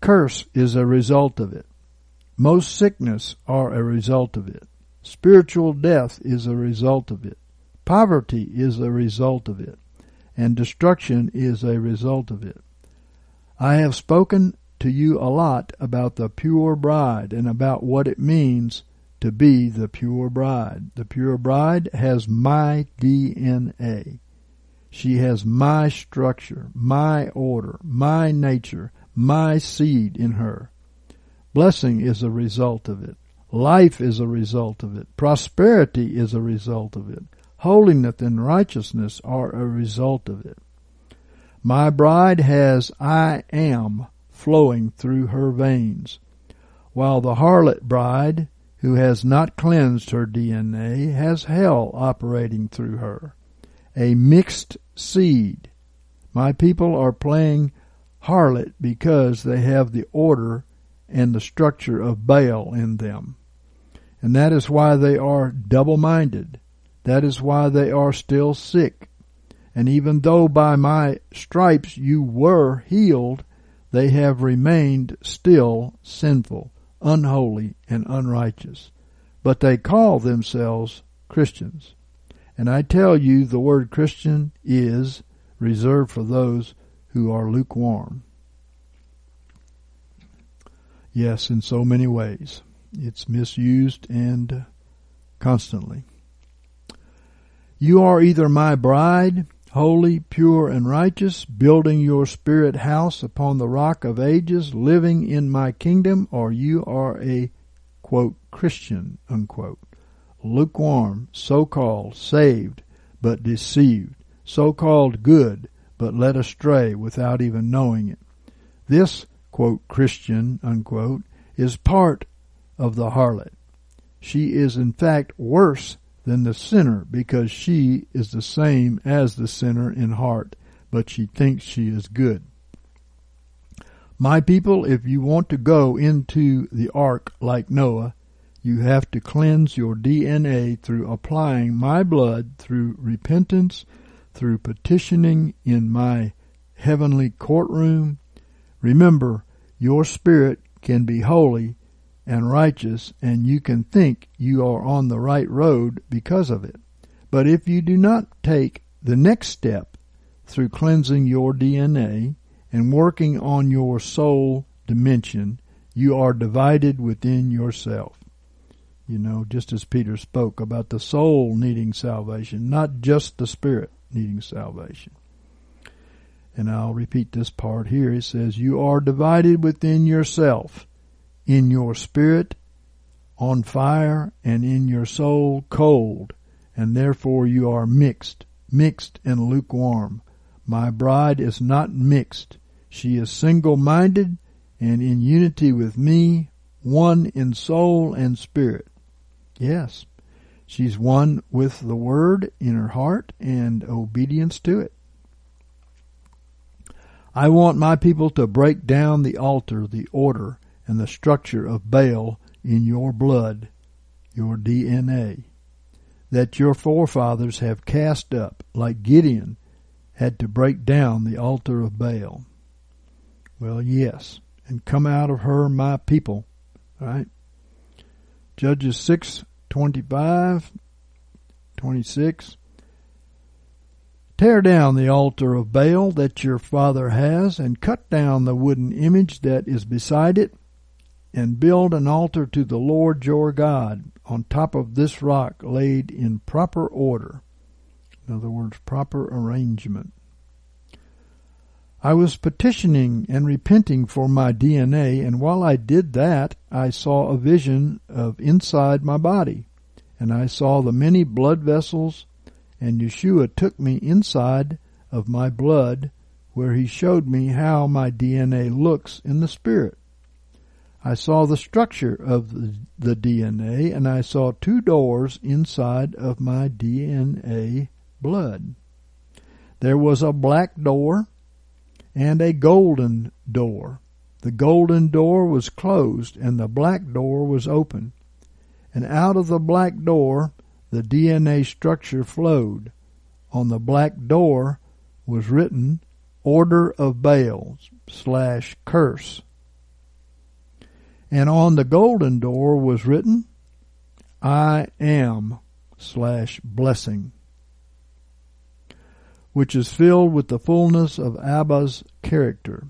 S3: Curse is a result of it. Most sickness are a result of it. Spiritual death is a result of it. Poverty is a result of it. And destruction is a result of it. I have spoken to you a lot about the pure bride and about what it means to be the pure bride. The pure bride has my DNA. She has my structure, my order, my nature, my seed in her. Blessing is a result of it. Life is a result of it. Prosperity is a result of it. Holiness and righteousness are a result of it. My bride has I am flowing through her veins, while the harlot bride, who has not cleansed her DNA, has hell operating through her. A mixed seed. My people are playing harlot because they have the order and the structure of Baal in them. And that is why they are double minded. That is why they are still sick. And even though by my stripes you were healed, they have remained still sinful, unholy, and unrighteous. But they call themselves Christians. And I tell you, the word Christian is reserved for those who are lukewarm. Yes, in so many ways. It's misused and constantly. You are either my bride, holy, pure, and righteous, building your spirit house upon the rock of ages, living in my kingdom, or you are a, quote, Christian, unquote. Lukewarm, so-called, saved, but deceived, so-called good, but led astray without even knowing it. This, quote, Christian, unquote, is part of the harlot. She is in fact worse than the sinner because she is the same as the sinner in heart, but she thinks she is good. My people, if you want to go into the ark like Noah, you have to cleanse your DNA through applying my blood through repentance through petitioning in my heavenly courtroom. Remember, your spirit can be holy and righteous, and you can think you are on the right road because of it. But if you do not take the next step through cleansing your DNA and working on your soul dimension, you are divided within yourself. You know, just as Peter spoke about the soul needing salvation, not just the spirit needing salvation. And I'll repeat this part here. It says, You are divided within yourself, in your spirit on fire, and in your soul cold, and therefore you are mixed, mixed and lukewarm. My bride is not mixed. She is single minded and in unity with me, one in soul and spirit. Yes, She's one with the Word in her heart and obedience to it. I want my people to break down the altar, the order, and the structure of Baal in your blood, your DNA, that your forefathers have cast up, like Gideon had to break down the altar of Baal. Well, yes, and come out of her my people, right? Judges 6, 25, 26. Tear down the altar of Baal that your father has, and cut down the wooden image that is beside it, and build an altar to the Lord your God on top of this rock laid in proper order. In other words, proper arrangement. I was petitioning and repenting for my DNA, and while I did that, I saw a vision of inside my body, and I saw the many blood vessels and Yeshua took me inside of my blood where he showed me how my DNA looks in the spirit. I saw the structure of the DNA and I saw two doors inside of my DNA blood. There was a black door and a golden door. The golden door was closed and the black door was open. And out of the black door the DNA structure flowed. On the black door was written Order of Baal slash curse. And on the golden door was written I am slash blessing, which is filled with the fullness of Abba's character,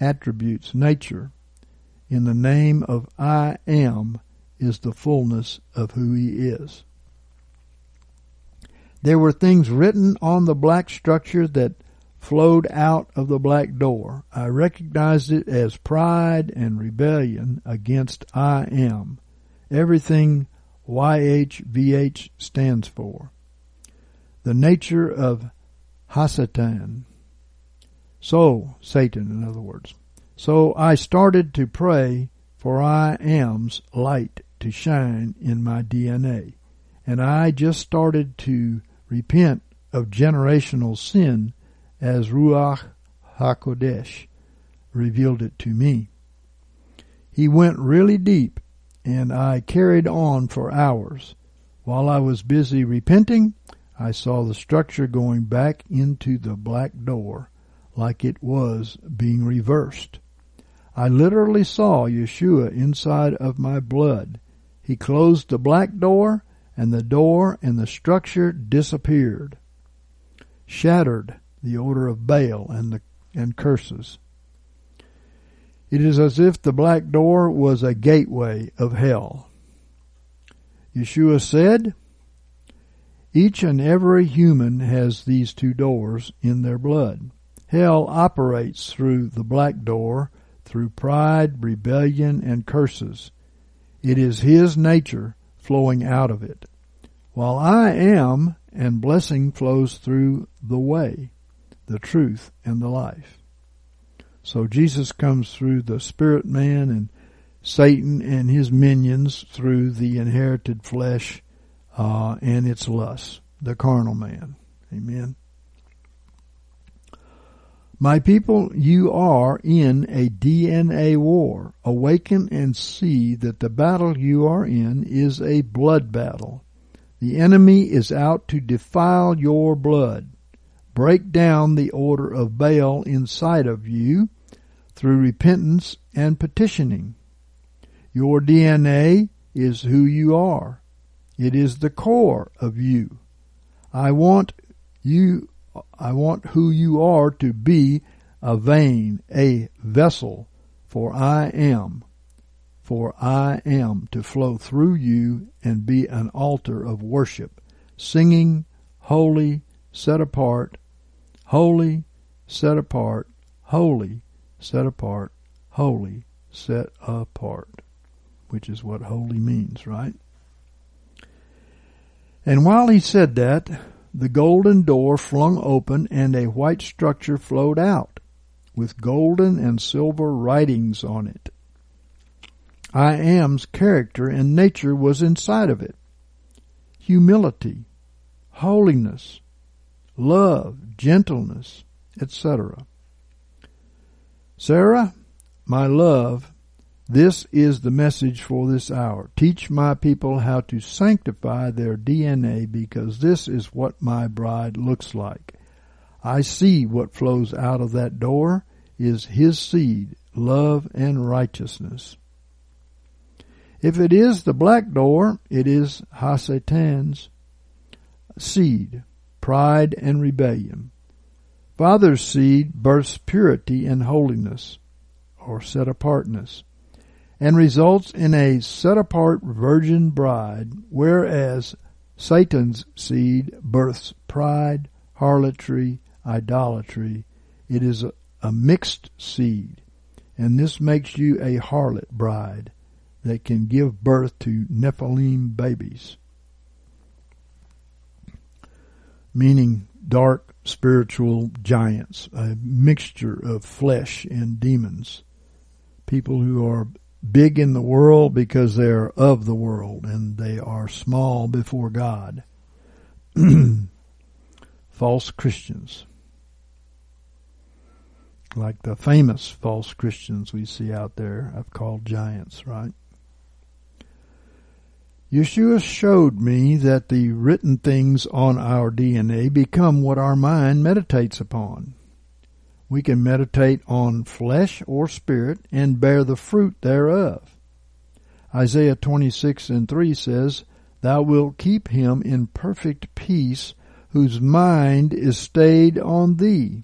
S3: attributes, nature. In the name of I am is the fullness of who he is. There were things written on the black structure that flowed out of the black door. I recognized it as pride and rebellion against I am. Everything YHVH stands for. The nature of Hasatan. So, Satan, in other words. So I started to pray for I am's light to shine in my DNA. And I just started to repent of generational sin as Ruach HaKodesh revealed it to me. He went really deep and I carried on for hours. While I was busy repenting, I saw the structure going back into the black door like it was being reversed. I literally saw Yeshua inside of my blood. He closed the black door and the door and the structure disappeared, shattered the order of Baal and the and curses. It is as if the black door was a gateway of hell. Yeshua said, each and every human has these two doors in their blood. Hell operates through the black door, through pride, rebellion, and curses. It is his nature flowing out of it while I am and blessing flows through the way, the truth, and the life. So Jesus comes through the spirit man and Satan and his minions through the inherited flesh uh, and its lusts, the carnal man. Amen. My people, you are in a DNA war. Awaken and see that the battle you are in is a blood battle. The enemy is out to defile your blood, break down the order of Baal inside of you through repentance and petitioning. Your DNA is who you are. It is the core of you. I want you, I want who you are to be a vein, a vessel, for I am for I am to flow through you and be an altar of worship, singing, holy, set apart, holy, set apart, holy, set apart, holy, set apart, which is what holy means, right? And while he said that, the golden door flung open and a white structure flowed out, with golden and silver writings on it. I am's character and nature was inside of it. humility, holiness, love, gentleness, etc. Sarah, my love, this is the message for this hour. Teach my people how to sanctify their DNA because this is what my bride looks like. I see what flows out of that door is his seed, love and righteousness. If it is the black door, it is Hasatan's seed, pride and rebellion. Father's seed births purity and holiness, or set apartness and results in a set apart virgin bride, whereas Satan's seed births pride, harlotry, idolatry. It is a, a mixed seed, and this makes you a harlot bride that can give birth to Nephilim babies, meaning dark spiritual giants, a mixture of flesh and demons, people who are big in the world because they are of the world and they are small before God. <clears throat> false Christians. Like the famous false Christians we see out there, I've called giants, right? Yeshua showed me that the written things on our DNA become what our mind meditates upon. We can meditate on flesh or spirit and bear the fruit thereof. Isaiah 26 and 3 says, Thou wilt keep him in perfect peace whose mind is stayed on thee,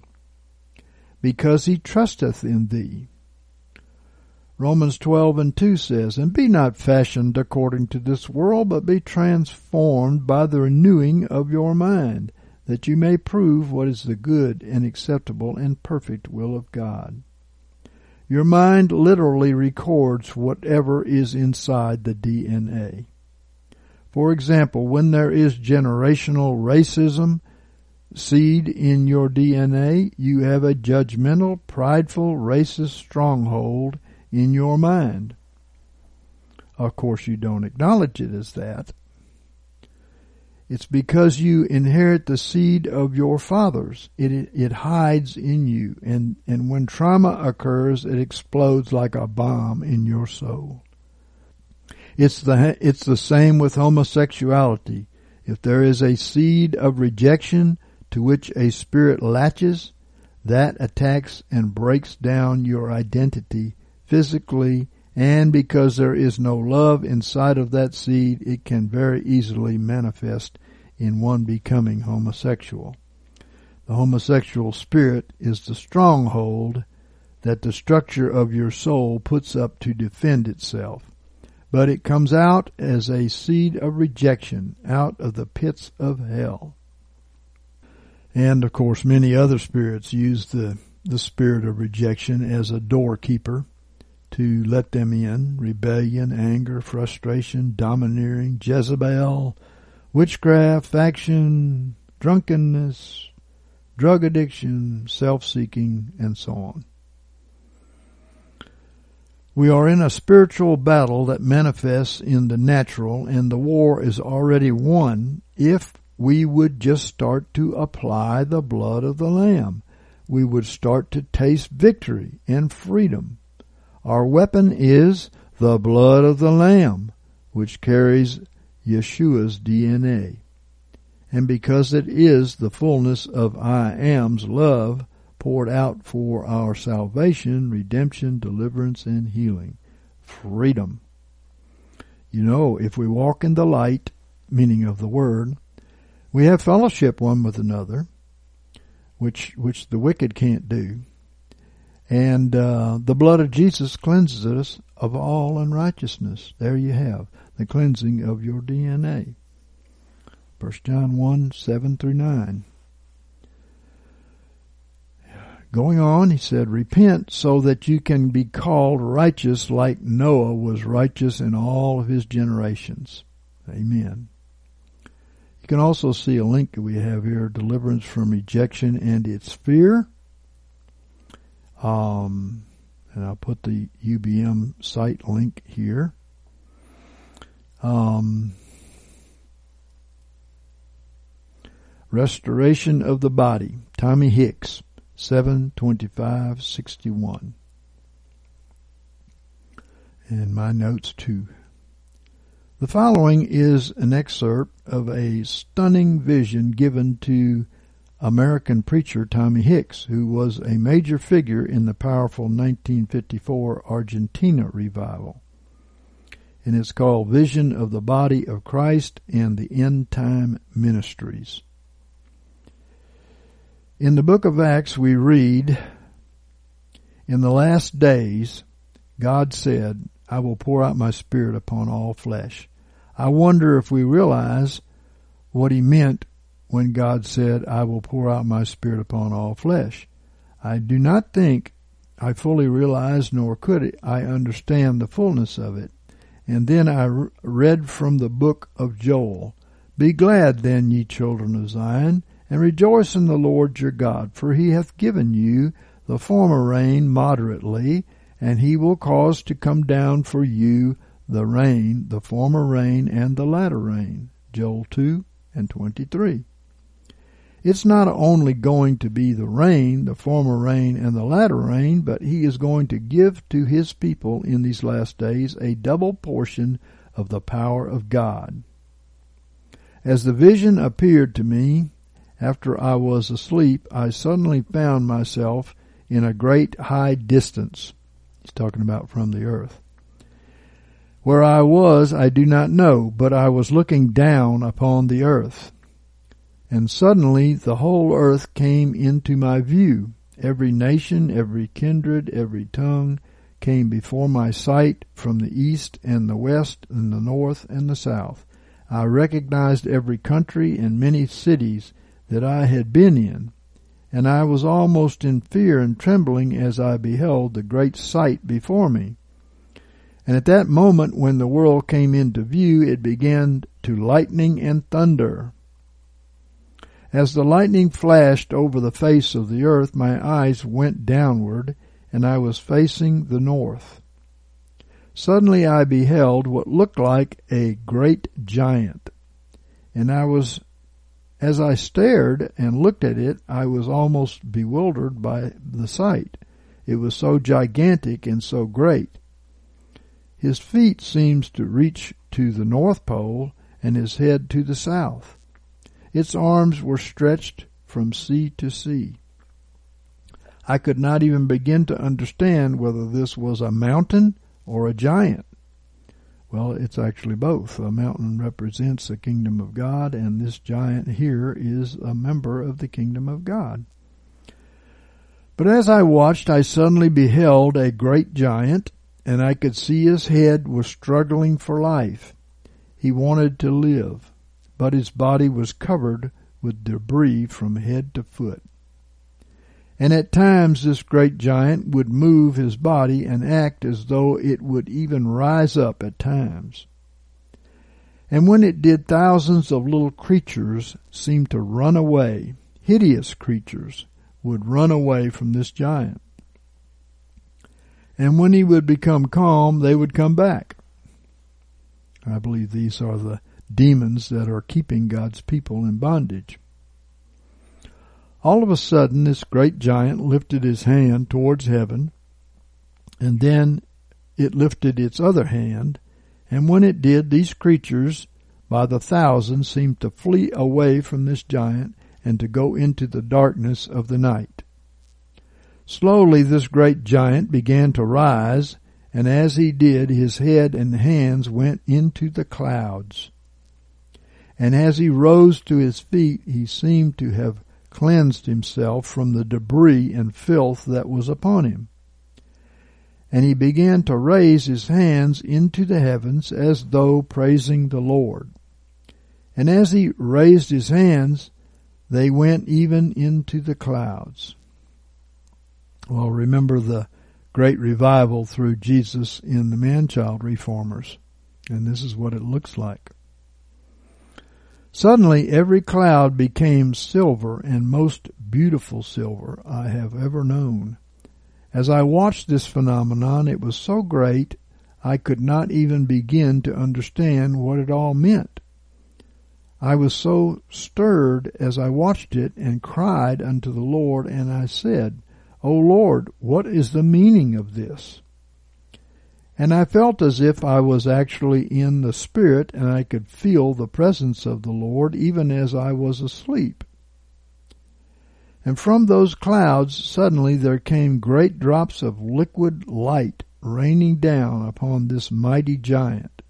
S3: because he trusteth in thee. Romans 12 and 2 says, And be not fashioned according to this world, but be transformed by the renewing of your mind, that you may prove what is the good and acceptable and perfect will of God. Your mind literally records whatever is inside the DNA. For example, when there is generational racism seed in your DNA, you have a judgmental, prideful, racist stronghold in your mind. Of course, you don't acknowledge it as that, it's because you inherit the seed of your fathers. It, it hides in you. And, and when trauma occurs, it explodes like a bomb in your soul. It's the, it's the same with homosexuality. If there is a seed of rejection to which a spirit latches, that attacks and breaks down your identity physically and because there is no love inside of that seed, it can very easily manifest in one becoming homosexual. The homosexual spirit is the stronghold that the structure of your soul puts up to defend itself. But it comes out as a seed of rejection out of the pits of hell. And of course, many other spirits use the, the spirit of rejection as a doorkeeper to let them in rebellion, anger, frustration, domineering, Jezebel, witchcraft, faction, drunkenness, drug addiction, self seeking, and so on. We are in a spiritual battle that manifests in the natural, and the war is already won if we would just start to apply the blood of the Lamb. We would start to taste victory and freedom our weapon is the blood of the Lamb, which carries Yeshua's DNA. And because it is the fullness of I am's love poured out for our salvation, redemption, deliverance, and healing. Freedom. You know, if we walk in the light, meaning of the word, we have fellowship one with another, which which the wicked can't do. And uh, the blood of Jesus cleanses us of all unrighteousness. There you have the cleansing of your DNA. 1 John 1, 7 through 9. Going on, he said, Repent so that you can be called righteous like Noah was righteous in all of his generations. Amen. You can also see a link that we have here, Deliverance from Rejection and Its Fear. Um, and I'll put the UBM site link here. Um, Restoration of the Body, Tommy Hicks, 72561. And my notes too. The following is an excerpt of a stunning vision given to American preacher Tommy Hicks, who was a major figure in the powerful 1954 Argentina revival. And it's called Vision of the Body of Christ and the End Time Ministries. In the book of Acts we read, In the last days, God said, I will pour out my spirit upon all flesh. I wonder if we realize what he meant when God said, I will pour out my spirit upon all flesh. I do not think I fully realized nor could I understand the fullness of it. And then I read from the book of Joel. Be glad then, ye children of Zion, and rejoice in the Lord your God, for he hath given you the former rain moderately, and he will cause to come down for you the rain, the former rain and the latter rain. Joel 2 and 23. It's not only going to be the rain, the former rain and the latter rain, but he is going to give to his people in these last days a double portion of the power of God. As the vision appeared to me, after I was asleep, I suddenly found myself in a great high distance. He's talking about from the earth. Where I was, I do not know, but I was looking down upon the earth. And suddenly the whole earth came into my view. Every nation, every kindred, every tongue came before my sight from the east and the west and the north and the south. I recognized every country and many cities that I had been in, and I was almost in fear and trembling as I beheld the great sight before me. And at that moment when the world came into view, it began to lightning and thunder. As the lightning flashed over the face of the earth, my eyes went downward, and I was facing the north. Suddenly I beheld what looked like a great giant, and I was, as I stared and looked at it, I was almost bewildered by the sight. It was so gigantic and so great. His feet seemed to reach to the North Pole and his head to the south. Its arms were stretched from sea to sea. I could not even begin to understand whether this was a mountain or a giant. Well, it's actually both. A mountain represents the kingdom of God, and this giant here is a member of the kingdom of God. But as I watched, I suddenly beheld a great giant and I could see his head was struggling for life. He wanted to live, but his body was covered with debris from head to foot. And at times this great giant would move his body and act as though it would even rise up at times. And when it did, thousands of little creatures seemed to run away. Hideous creatures would run away from this giant and when he would become calm, they would come back. I believe these are the demons that are keeping God's people in bondage. All of a sudden, this great giant lifted his hand towards heaven, and then it lifted its other hand, and when it did, these creatures by the thousands seemed to flee away from this giant and to go into the darkness of the night. Slowly this great giant began to rise, and as he did, his head and hands went into the clouds. And as he rose to his feet, he seemed to have cleansed himself from the debris and filth that was upon him. And he began to raise his hands into the heavens as though praising the Lord. And as he raised his hands, they went even into the clouds. Well, remember the great revival through Jesus in the man-child reformers. And this is what it looks like. Suddenly every cloud became silver and most beautiful silver I have ever known. As I watched this phenomenon, it was so great I could not even begin to understand what it all meant. I was so stirred as I watched it and cried unto the Lord, and I said, O Lord, what is the meaning of this? And I felt as if I was actually in the Spirit and I could feel the presence of the Lord even as I was asleep. And from those clouds suddenly there came great drops of liquid light raining down upon this mighty giant.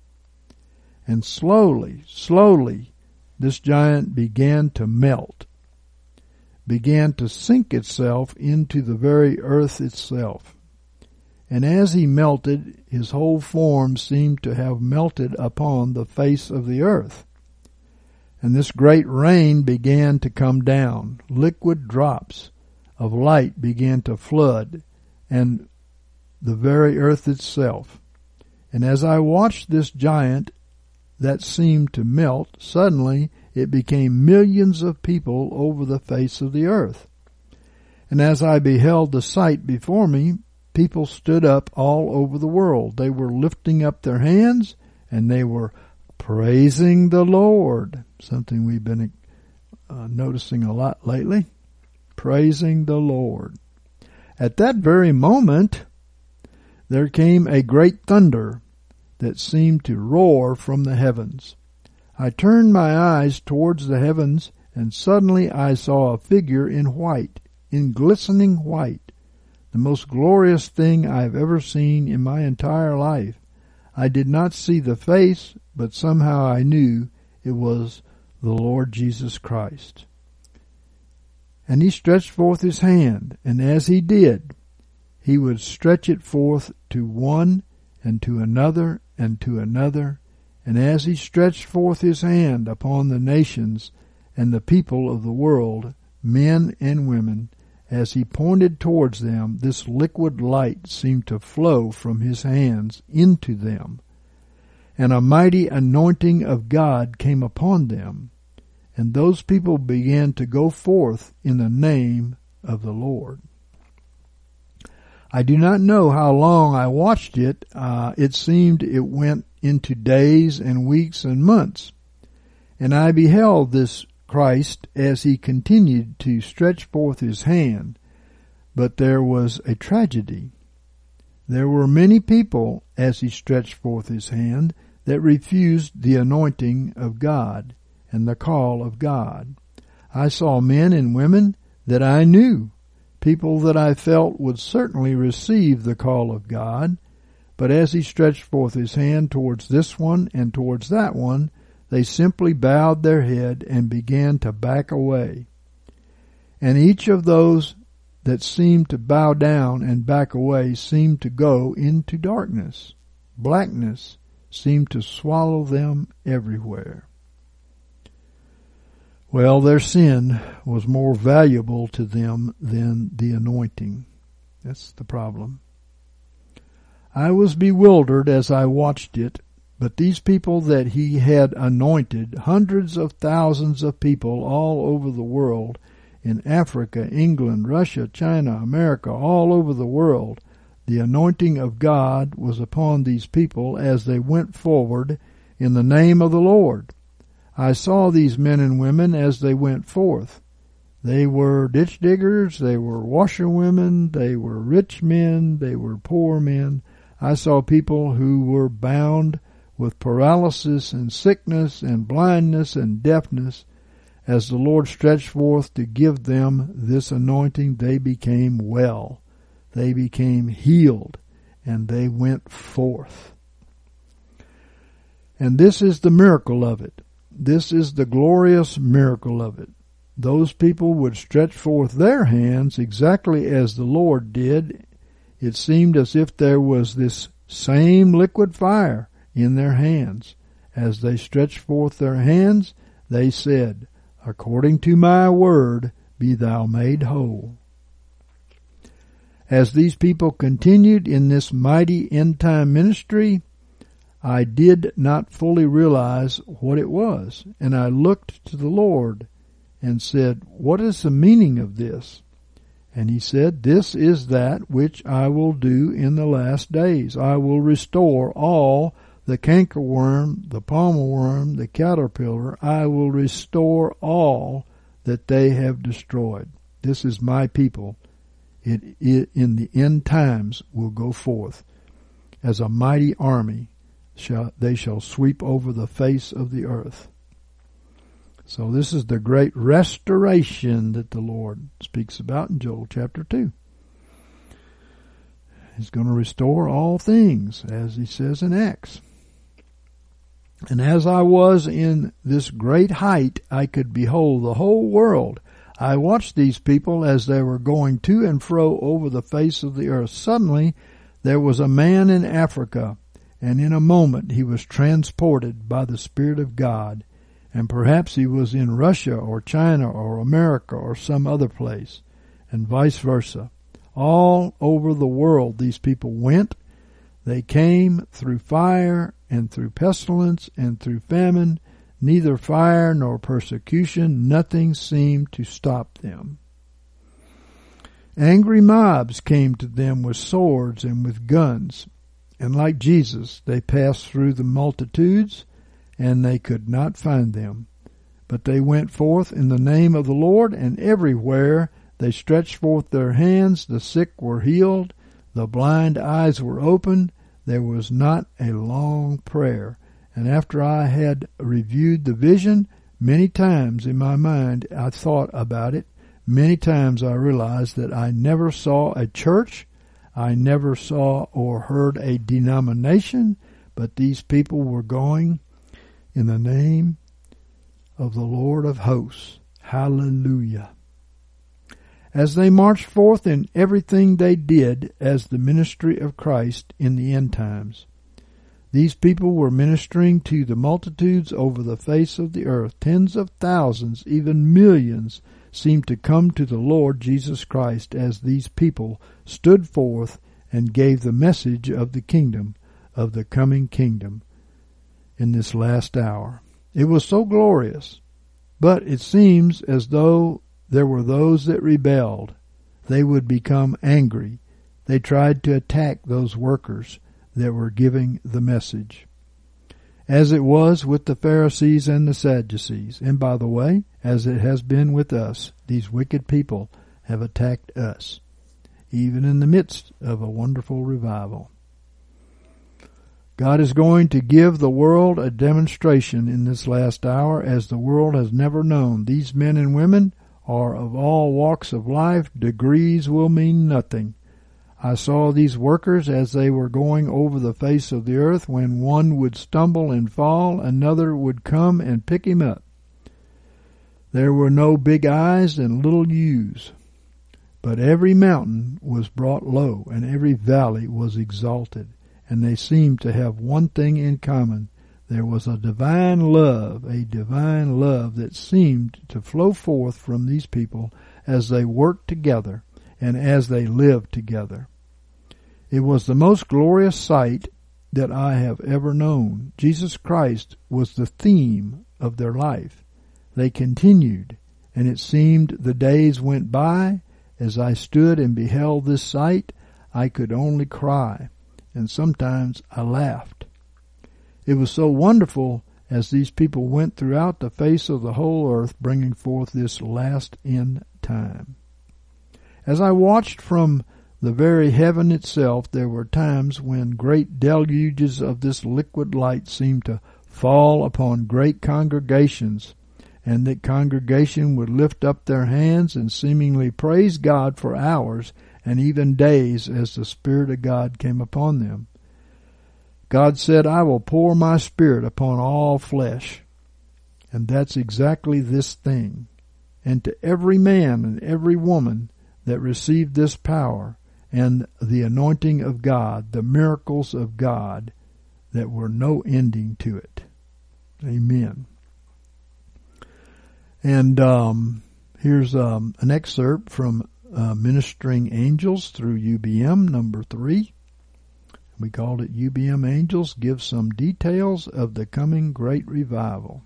S3: And slowly, slowly, this giant began to melt, began to sink itself into the very earth itself. And as he melted, his whole form seemed to have melted upon the face of the earth. And this great rain began to come down. Liquid drops of light began to flood, and the very earth itself. And as I watched this giant that seemed to melt, suddenly it became millions of people over the face of the earth. And as I beheld the sight before me, people stood up all over the world. They were lifting up their hands and they were praising the Lord. Something we've been uh, noticing a lot lately. Praising the Lord. At that very moment, there came a great thunder that seemed to roar from the heavens. I turned my eyes towards the heavens, and suddenly I saw a figure in white, in glistening white, the most glorious thing I have ever seen in my entire life. I did not see the face, but somehow I knew it was the Lord Jesus Christ. And he stretched forth his hand, and as he did, he would stretch it forth to one and to another and to another, and as he stretched forth his hand upon the nations and the people of the world, men and women, as he pointed towards them, this liquid light seemed to flow from his hands into them, and a mighty anointing of God came upon them, and those people began to go forth in the name of the Lord. I do not know how long I watched it. Uh, it seemed it went into days and weeks and months. And I beheld this Christ as he continued to stretch forth his hand. But there was a tragedy. There were many people, as he stretched forth his hand, that refused the anointing of God and the call of God. I saw men and women that I knew people that I felt would certainly receive the call of God, but as he stretched forth his hand towards this one and towards that one, they simply bowed their head and began to back away. And each of those that seemed to bow down and back away seemed to go into darkness. Blackness seemed to swallow them everywhere. Well, their sin was more valuable to them than the anointing. That's the problem. I was bewildered as I watched it, but these people that he had anointed, hundreds of thousands of people all over the world, in Africa, England, Russia, China, America, all over the world, the anointing of God was upon these people as they went forward in the name of the Lord. I saw these men and women as they went forth. They were ditch diggers, they were washerwomen, they were rich men, they were poor men. I saw people who were bound with paralysis and sickness and blindness and deafness. As the Lord stretched forth to give them this anointing, they became well. They became healed and they went forth. And this is the miracle of it. This is the glorious miracle of it. Those people would stretch forth their hands exactly as the Lord did. It seemed as if there was this same liquid fire in their hands. As they stretched forth their hands, they said, According to my word, be thou made whole. As these people continued in this mighty end time ministry, I did not fully realize what it was, and I looked to the Lord and said, What is the meaning of this? And he said, This is that which I will do in the last days. I will restore all the cankerworm, the palmer worm, the caterpillar, I will restore all that they have destroyed. This is my people. It, it in the end times will go forth as a mighty army. Shall they shall sweep over the face of the earth. So this is the great restoration that the Lord speaks about in Joel chapter 2. He's going to restore all things, as he says in Acts. And as I was in this great height, I could behold the whole world. I watched these people as they were going to and fro over the face of the earth. Suddenly, there was a man in Africa, and in a moment he was transported by the Spirit of God and perhaps he was in Russia or China or America or some other place, and vice versa. All over the world these people went. They came through fire and through pestilence and through famine. Neither fire nor persecution, nothing seemed to stop them. Angry mobs came to them with swords and with guns, and like Jesus, they passed through the multitudes and they could not find them. But they went forth in the name of the Lord, and everywhere they stretched forth their hands, the sick were healed, the blind eyes were opened, there was not a long prayer. And after I had reviewed the vision, many times in my mind I thought about it. Many times I realized that I never saw a church, I never saw or heard a denomination, but these people were going in the name of the Lord of hosts. Hallelujah. As they marched forth in everything they did as the ministry of Christ in the end times, these people were ministering to the multitudes over the face of the earth. Tens of thousands, even millions, seemed to come to the Lord Jesus Christ as these people stood forth and gave the message of the kingdom, of the coming kingdom in this last hour. It was so glorious, but it seems as though there were those that rebelled. They would become angry. They tried to attack those workers that were giving the message. As it was with the Pharisees and the Sadducees, and by the way, as it has been with us, these wicked people have attacked us, even in the midst of a wonderful revival. God is going to give the world a demonstration in this last hour as the world has never known. These men and women are of all walks of life. Degrees will mean nothing. I saw these workers as they were going over the face of the earth. When one would stumble and fall, another would come and pick him up. There were no big I's and little U's, but every mountain was brought low and every valley was exalted and they seemed to have one thing in common. There was a divine love, a divine love that seemed to flow forth from these people as they worked together and as they lived together. It was the most glorious sight that I have ever known. Jesus Christ was the theme of their life. They continued, and it seemed the days went by. As I stood and beheld this sight, I could only cry and sometimes I laughed. It was so wonderful as these people went throughout the face of the whole earth bringing forth this last end time. As I watched from the very heaven itself, there were times when great deluges of this liquid light seemed to fall upon great congregations, and that congregation would lift up their hands and seemingly praise God for hours and even days as the Spirit of God came upon them. God said, I will pour my Spirit upon all flesh. And that's exactly this thing. And to every man and every woman that received this power and the anointing of God, the miracles of God, that were no ending to it. Amen. And um, here's um, an excerpt from uh, Ministering Angels through UBM number three. We called it UBM Angels Give some details of the coming great revival.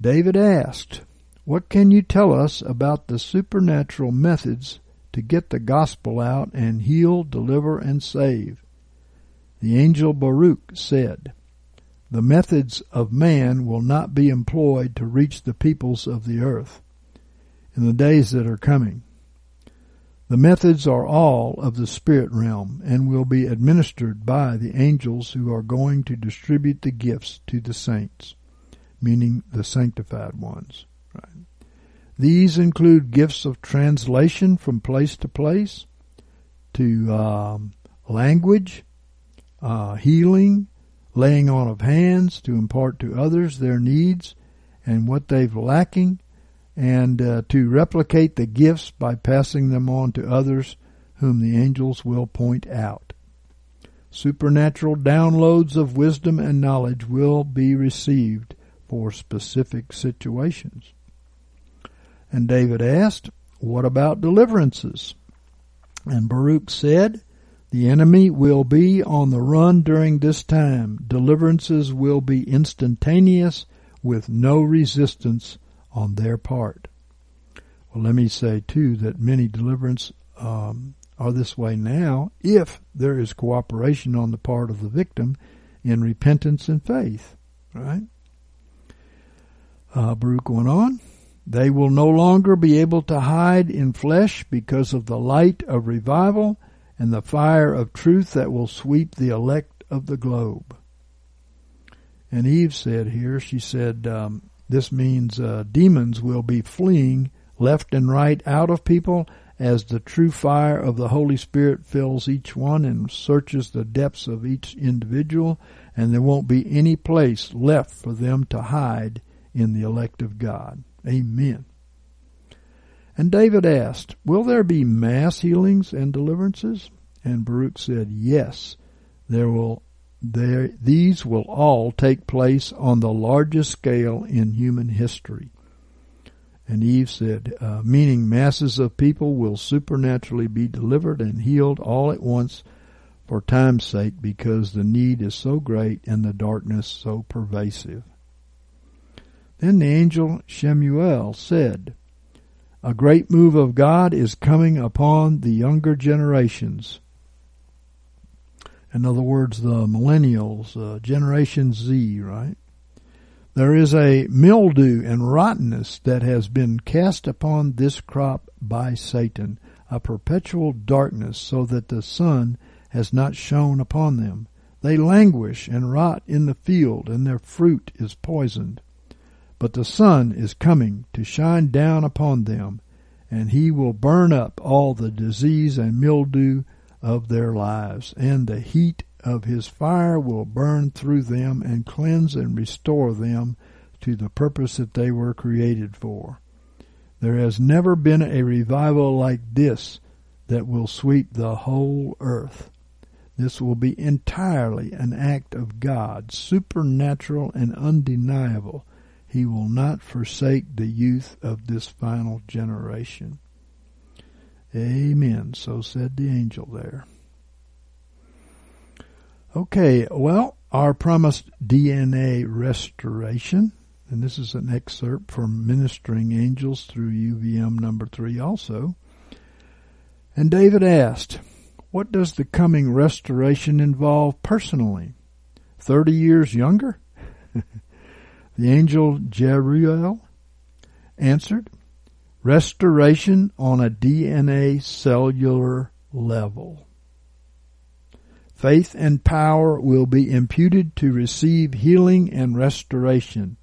S3: David asked, What can you tell us about the supernatural methods to get the gospel out and heal, deliver, and save? The angel Baruch said, The methods of man will not be employed to reach the peoples of the earth in the days that are coming. The methods are all of the spirit realm and will be administered by the angels who are going to distribute the gifts to the saints, meaning the sanctified ones. Right? These include gifts of translation from place to place, to um, language, uh, healing, laying on of hands to impart to others their needs and what they've lacking, and uh, to replicate the gifts by passing them on to others whom the angels will point out. Supernatural downloads of wisdom and knowledge will be received for specific situations. And David asked, What about deliverances? And Baruch said, The enemy will be on the run during this time. Deliverances will be instantaneous with no resistance on their part. Well, let me say too that many deliverance um, are this way now if there is cooperation on the part of the victim in repentance and faith. Right? Uh, Baruch went on. They will no longer be able to hide in flesh because of the light of revival and the fire of truth that will sweep the elect of the globe. And Eve said here, she said, um, this means uh, demons will be fleeing left and right out of people as the true fire of the Holy Spirit fills each one and searches the depths of each individual, and there won't be any place left for them to hide in the elect of God. Amen. And David asked, Will there be mass healings and deliverances? And Baruch said, Yes, there will these will all take place on the largest scale in human history. And Eve said, uh, meaning masses of people will supernaturally be delivered and healed all at once for time's sake because the need is so great and the darkness so pervasive. Then the angel Shemuel said, A great move of God is coming upon the younger generations. In other words, the millennials, uh, Generation Z, right? There is a mildew and rottenness that has been cast upon this crop by Satan, a perpetual darkness, so that the sun has not shone upon them. They languish and rot in the field, and their fruit is poisoned. But the sun is coming to shine down upon them, and he will burn up all the disease and mildew of their lives, and the heat of his fire will burn through them and cleanse and restore them to the purpose that they were created for. There has never been a revival like this that will sweep the whole earth. This will be entirely an act of God, supernatural and undeniable, he will not forsake the youth of this final generation. Amen. So said the angel there. Okay, well, our promised DNA restoration, and this is an excerpt from Ministering Angels through UBM number three also. And David asked, What does the coming restoration involve personally? Thirty years younger? <laughs> The angel Jeruel answered, restoration on a DNA cellular level. Faith and power will be imputed to receive healing and restoration.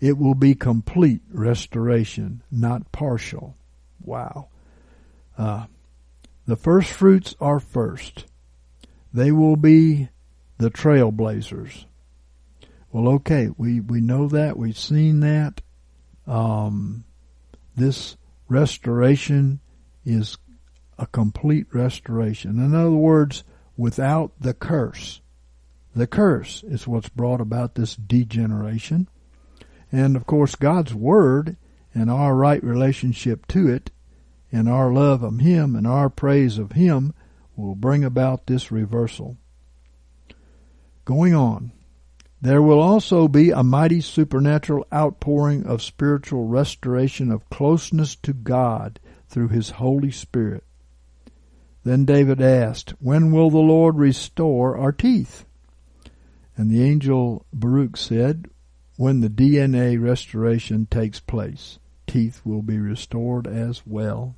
S3: It will be complete restoration, not partial. Wow. Uh, the first fruits are first. They will be the trailblazers. Well, okay, we, we know that, we've seen that. Um, this restoration is a complete restoration. In other words, without the curse. The curse is what's brought about this degeneration. And of course, God's Word and our right relationship to it and our love of Him and our praise of Him will bring about this reversal. Going on, there will also be a mighty supernatural outpouring of spiritual restoration of closeness to God through His Holy Spirit. Then David asked, When will the Lord restore our teeth? And the angel Baruch said, When the DNA restoration takes place, teeth will be restored as well.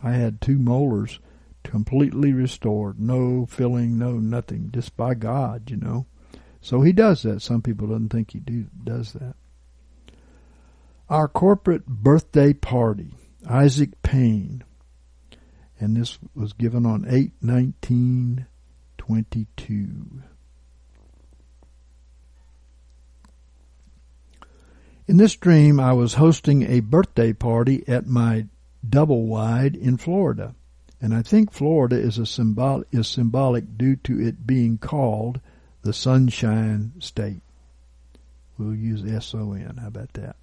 S3: I had two molars completely restored, no filling, no nothing, just by God, you know. So he does that. Some people don't think he do, does that. Our corporate birthday party, Isaac Payne, and this was given on 8 1922. In this dream, I was hosting a birthday party at my double wide in Florida. And I think Florida is a symbol is symbolic due to it being called the Sunshine State. We'll use S O N. How about that?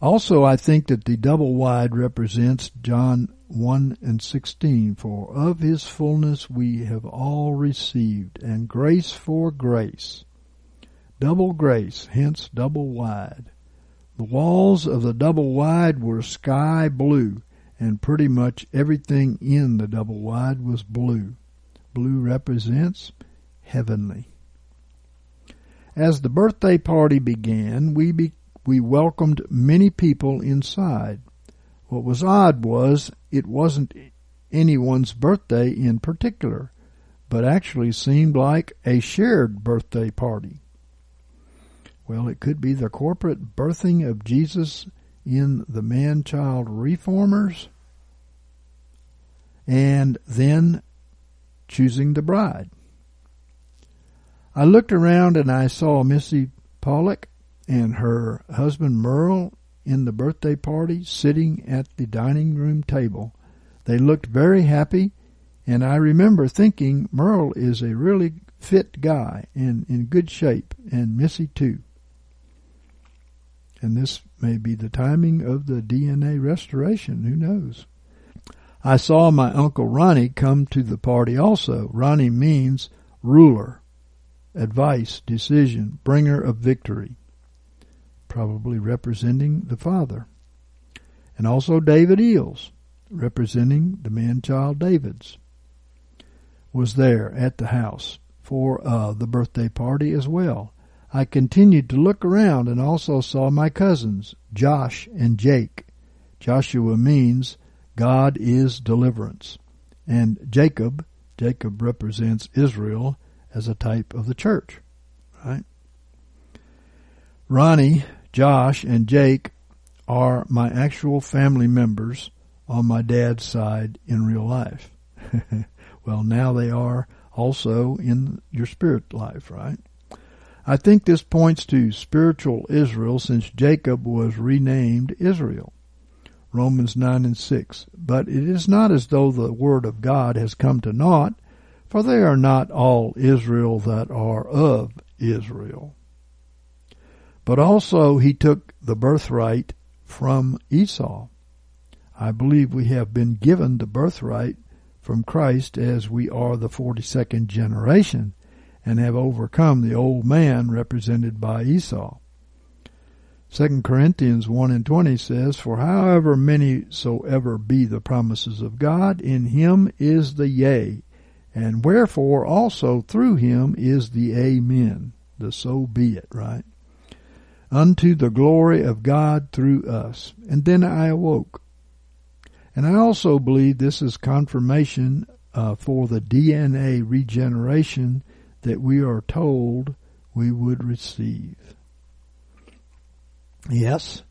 S3: Also, I think that the double wide represents John 1 and 16, for of his fullness we have all received, and grace for grace. Double grace, hence double wide. The walls of the double wide were sky blue, and pretty much everything in the double wide was blue. Blue represents heavenly. As the birthday party began, we be, we welcomed many people inside. What was odd was it wasn't anyone's birthday in particular, but actually seemed like a shared birthday party. Well, it could be the corporate birthing of Jesus in the man child reformers and then choosing the bride. I looked around and I saw Missy Pollock and her husband Merle in the birthday party sitting at the dining room table. They looked very happy and I remember thinking Merle is a really fit guy and in good shape and Missy too and this may be the timing of the DNA restoration. Who knows? I saw my Uncle Ronnie come to the party also. Ronnie means ruler, advice, decision, bringer of victory, probably representing the Father. And also David Eells, representing the man child David's, was there at the house for uh, the birthday party as well. I continued to look around and also saw my cousins, Josh and Jake. Joshua means God is deliverance. And Jacob, Jacob represents Israel as a type of the church, right? Ronnie, Josh, and Jake are my actual family members on my dad's side in real life. <laughs> well, now they are also in your spirit life, right? I think this points to spiritual Israel since Jacob was renamed Israel. Romans 9 and 6. But it is not as though the word of God has come to naught, for they are not all Israel that are of Israel. But also he took the birthright from Esau. I believe we have been given the birthright from Christ as we are the 42nd generation and have overcome the old man represented by Esau. 2 Corinthians 1 and 20 says, For however many soever be the promises of God, in him is the yea, and wherefore also through him is the amen, the so be it, right? Unto the glory of God through us. And then I awoke. And I also believe this is confirmation uh, for the DNA regeneration that we are told we would receive. Yes,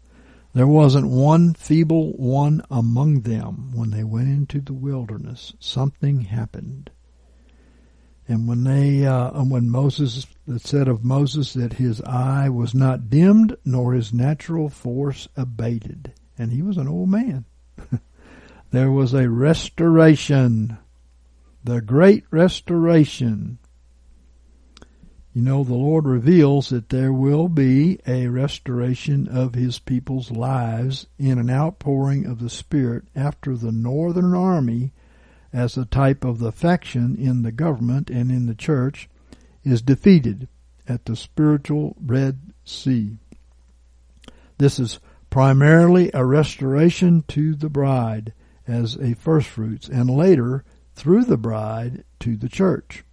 S3: there wasn't one feeble one among them when they went into the wilderness. Something happened. And when they, uh, when Moses, it said of Moses that his eye was not dimmed nor his natural force abated. And he was an old man. <laughs> there was a restoration. The great restoration you know, the Lord reveals that there will be a restoration of His people's lives in an outpouring of the Spirit after the Northern Army, as a type of the faction in the government and in the church, is defeated at the spiritual Red Sea. This is primarily a restoration to the bride, as a firstfruits, and later through the bride to the church.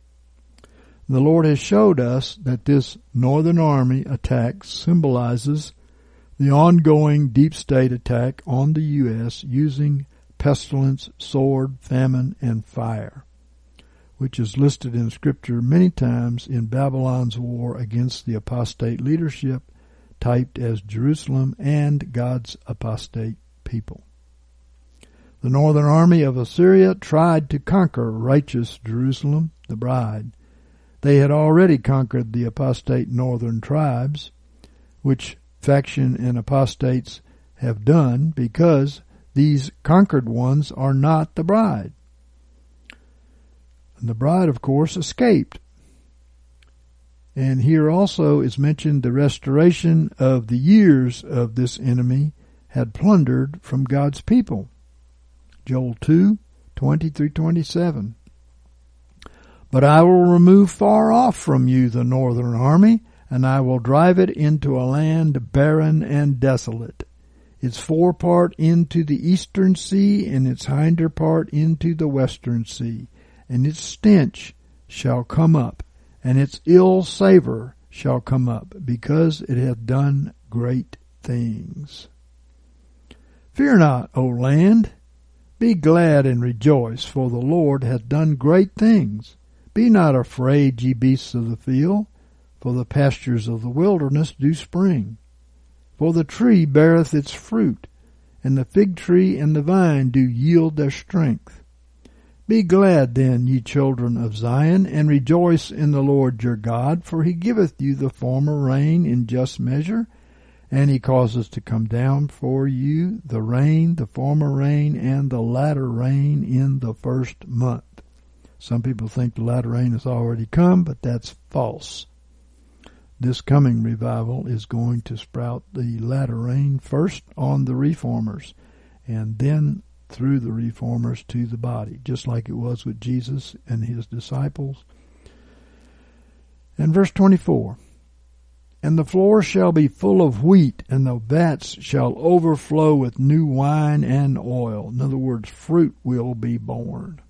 S3: The Lord has showed us that this northern army attack symbolizes the ongoing deep state attack on the U.S. using pestilence, sword, famine, and fire, which is listed in Scripture many times in Babylon's war against the apostate leadership, typed as Jerusalem and God's apostate people. The northern army of Assyria tried to conquer righteous Jerusalem, the bride. They had already conquered the apostate northern tribes, which faction and apostates have done because these conquered ones are not the bride. And the bride, of course, escaped. And here also is mentioned the restoration of the years of this enemy had plundered from God's people. Joel 2, 20 through 27. But I will remove far off from you the northern army, and I will drive it into a land barren and desolate, its forepart into the eastern sea, and its hinder part into the western sea. And its stench shall come up, and its ill savor shall come up, because it hath done great things. Fear not, O land, be glad and rejoice, for the Lord hath done great things. Be not afraid, ye beasts of the field, for the pastures of the wilderness do spring. For the tree beareth its fruit, and the fig tree and the vine do yield their strength. Be glad then, ye children of Zion, and rejoice in the Lord your God, for he giveth you the former rain in just measure, and he causes to come down for you the rain, the former rain, and the latter rain in the first month. Some people think the latter rain has already come, but that's false. This coming revival is going to sprout the latter rain first on the reformers, and then through the reformers to the body, just like it was with Jesus and his disciples. And verse 24 and the floor shall be full of wheat, and the vats shall overflow with new wine and oil. In other words, fruit will be born.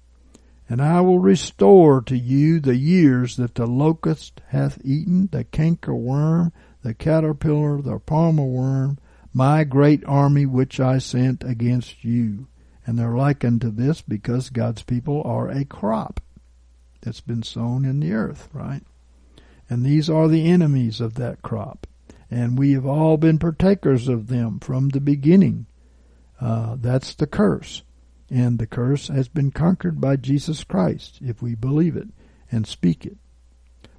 S3: And I will restore to you the years that the locust hath eaten, the canker worm, the caterpillar, the palmer worm, my great army which I sent against you. And they're likened to this because God's people are a crop that's been sown in the earth, right? And these are the enemies of that crop. And we have all been partakers of them from the beginning. Uh, that's the curse. And the curse has been conquered by Jesus Christ, if we believe it and speak it.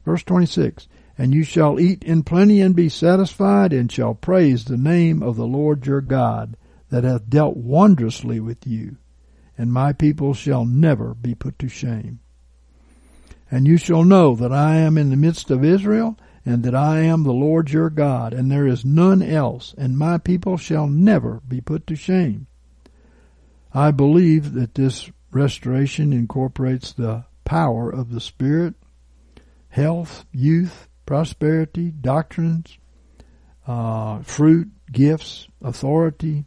S3: Verse 26 And you shall eat in plenty and be satisfied, and shall praise the name of the Lord your God, that hath dealt wondrously with you. And my people shall never be put to shame. And you shall know that I am in the midst of Israel, and that I am the Lord your God, and there is none else, and my people shall never be put to shame. I believe that this restoration incorporates the power of the Spirit, health, youth, prosperity, doctrines, uh, fruit, gifts, authority,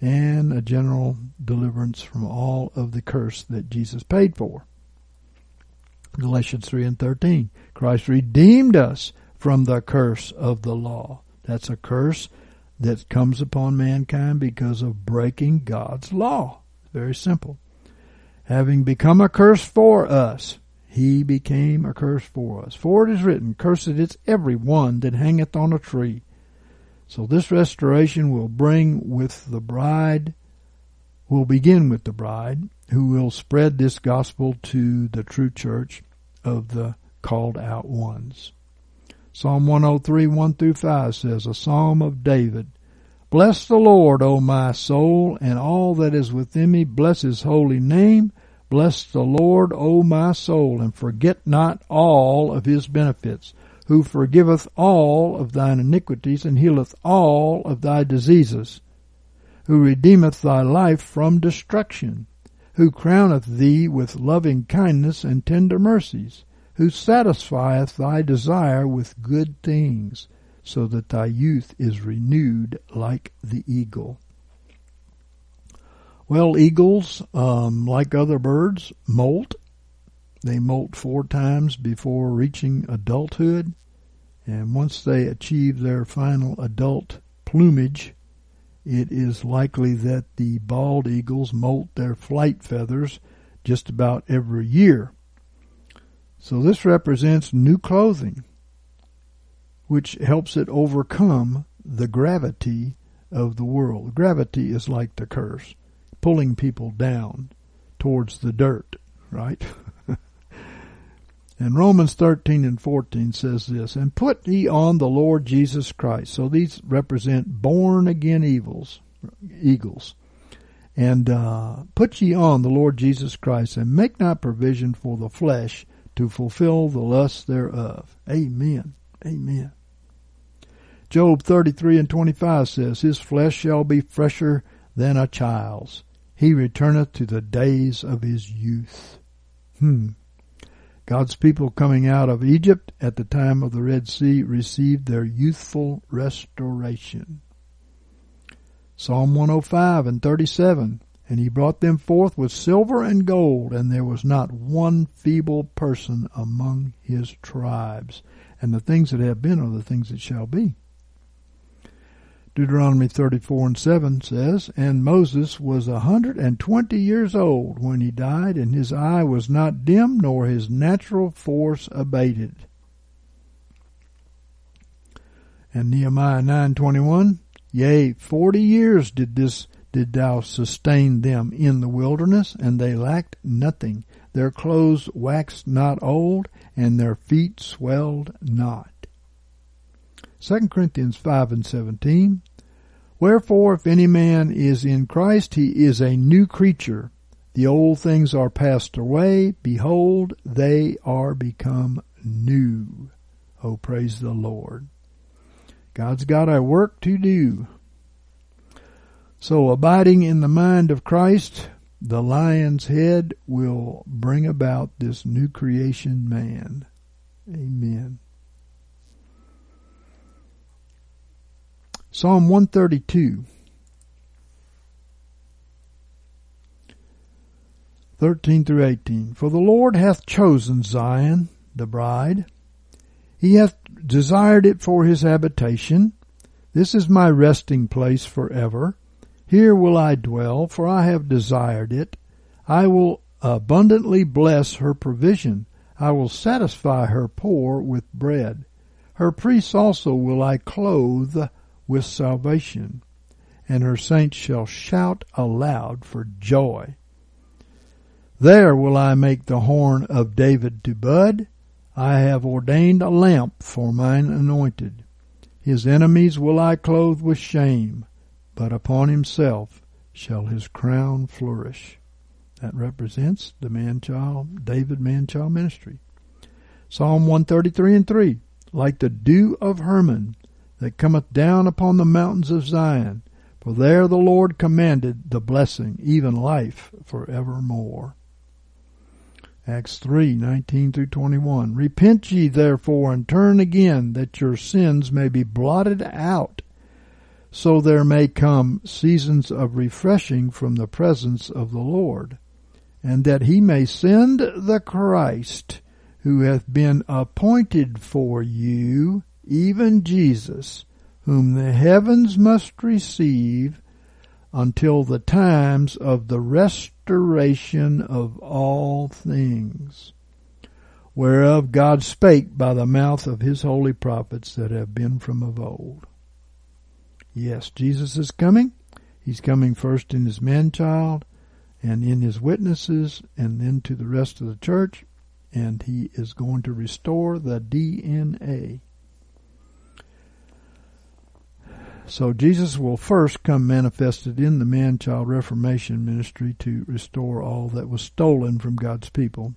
S3: and a general deliverance from all of the curse that Jesus paid for. Galatians 3 and 13. Christ redeemed us from the curse of the law. That's a curse that comes upon mankind because of breaking God's law. Very simple. Having become a curse for us, he became a curse for us. For it is written, Cursed is every one that hangeth on a tree. So this restoration will bring with the bride, will begin with the bride, who will spread this gospel to the true church of the called out ones. Psalm 103, 1 through 5 says, A psalm of David. Bless the Lord, O my soul, and all that is within me. Bless his holy name. Bless the Lord, O my soul, and forget not all of his benefits, who forgiveth all of thine iniquities, and healeth all of thy diseases, who redeemeth thy life from destruction who crowneth thee with loving kindness and tender mercies, who satisfieth thy desire with good things, so that thy youth is renewed like the eagle. Well, eagles, um, like other birds, molt. They molt four times before reaching adulthood. And once they achieve their final adult plumage, it is likely that the bald eagles molt their flight feathers just about every year. So this represents new clothing, which helps it overcome the gravity of the world. Gravity is like the curse, pulling people down towards the dirt, right? <laughs> and Romans 13 and 14 says this, and put ye on the Lord Jesus Christ. So these represent born again evils, eagles. And uh, put ye on the Lord Jesus Christ, and make not provision for the flesh to fulfill the lust thereof. Amen. Amen. Job 33 and 25 says, His flesh shall be fresher than a child's. He returneth to the days of his youth. Hmm. God's people coming out of Egypt at the time of the Red Sea received their youthful restoration. Psalm 105 and 37 and he brought them forth with silver and gold, and there was not one feeble person among his tribes. And the things that have been are the things that shall be. Deuteronomy 34 and 7 says, And Moses was a hundred and twenty years old when he died, and his eye was not dim, nor his natural force abated. And Nehemiah 9:21, Yea, forty years did this did thou sustain them in the wilderness, and they lacked nothing. Their clothes waxed not old, and their feet swelled not. 2 Corinthians 5 and 17. Wherefore, if any man is in Christ, he is a new creature. The old things are passed away. Behold, they are become new. Oh, praise the Lord. God's got a work to do. So abiding in the mind of Christ, the lion's head will bring about this new creation man. Amen. Psalm 132. 13 through 18. For the Lord hath chosen Zion, the bride. He hath desired it for his habitation. This is my resting place forever. Here will I dwell, for I have desired it. I will abundantly bless her provision. I will satisfy her poor with bread. Her priests also will I clothe with salvation, and her saints shall shout aloud for joy. There will I make the horn of David to bud. I have ordained a lamp for mine anointed. His enemies will I clothe with shame but upon himself shall his crown flourish. That represents the man-child, David man-child ministry. Psalm 133 and 3. Like the dew of Hermon that cometh down upon the mountains of Zion, for there the Lord commanded the blessing, even life forevermore. Acts 3, 19 through 21. Repent ye therefore and turn again that your sins may be blotted out so there may come seasons of refreshing from the presence of the Lord, and that he may send the Christ who hath been appointed for you, even Jesus, whom the heavens must receive until the times of the restoration of all things, whereof God spake by the mouth of his holy prophets that have been from of old. Yes, Jesus is coming. He's coming first in his man child and in his witnesses and then to the rest of the church. And he is going to restore the DNA. So Jesus will first come manifested in the man-child reformation ministry to restore all that was stolen from God's people,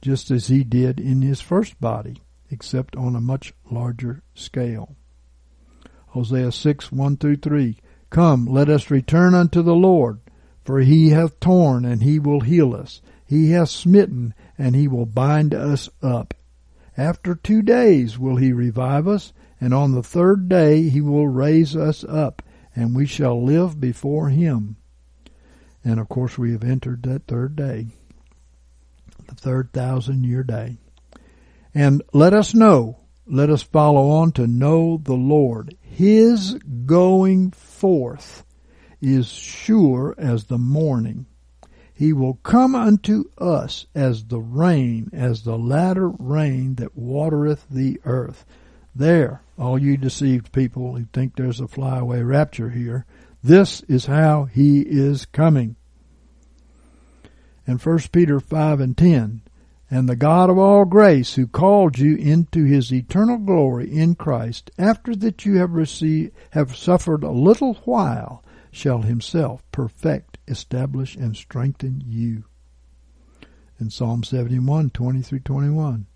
S3: just as he did in his first body, except on a much larger scale. Hosea 6, 1 through 3. Come, let us return unto the Lord, for he hath torn, and he will heal us. He hath smitten, and he will bind us up. After two days will he revive us, and on the third day he will raise us up, and we shall live before him. And of course, we have entered that third day, the third thousand year day. And let us know, let us follow on to know the Lord. His going forth is sure as the morning. He will come unto us as the rain, as the latter rain that watereth the earth. There, all you deceived people who think there's a flyaway rapture here, this is how he is coming. And 1 Peter 5 and 10, and the God of all grace who called you into his eternal glory in Christ, after that you have received, have suffered a little while, shall himself perfect, establish, and strengthen you. In Psalm 71, 20 through 21.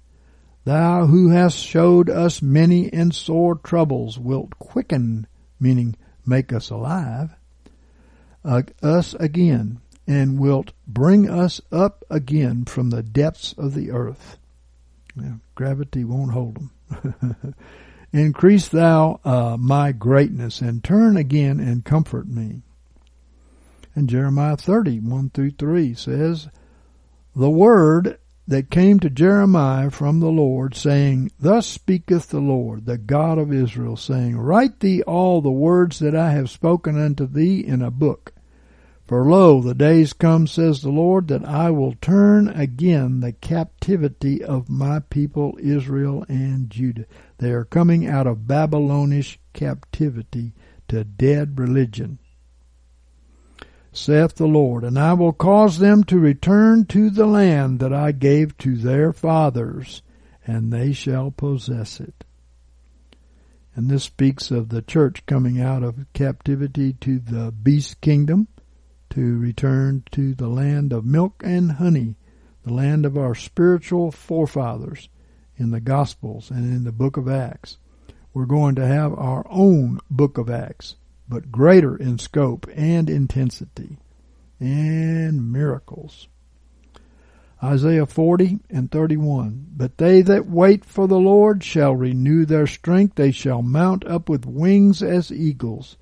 S3: Thou who hast showed us many and sore troubles wilt quicken, meaning make us alive, uh, us again, and wilt bring us up again from the depths of the earth. gravity won't hold them. <laughs> Increase thou uh, my greatness, and turn again and comfort me. And Jeremiah 30, 1 through 3 says, The word that came to Jeremiah from the Lord, saying, Thus speaketh the Lord, the God of Israel, saying, Write thee all the words that I have spoken unto thee in a book. For lo, the days come, says the Lord, that I will turn again the captivity of my people Israel and Judah. They are coming out of Babylonish captivity to dead religion saith the Lord, and I will cause them to return to the land that I gave to their fathers, and they shall possess it. And this speaks of the church coming out of captivity to the beast kingdom to return to the land of milk and honey, the land of our spiritual forefathers in the Gospels and in the book of Acts. We're going to have our own book of Acts but greater in scope and intensity and miracles. Isaiah 40 and 31. But they that wait for the Lord shall renew their strength. They shall mount up with wings as eagles.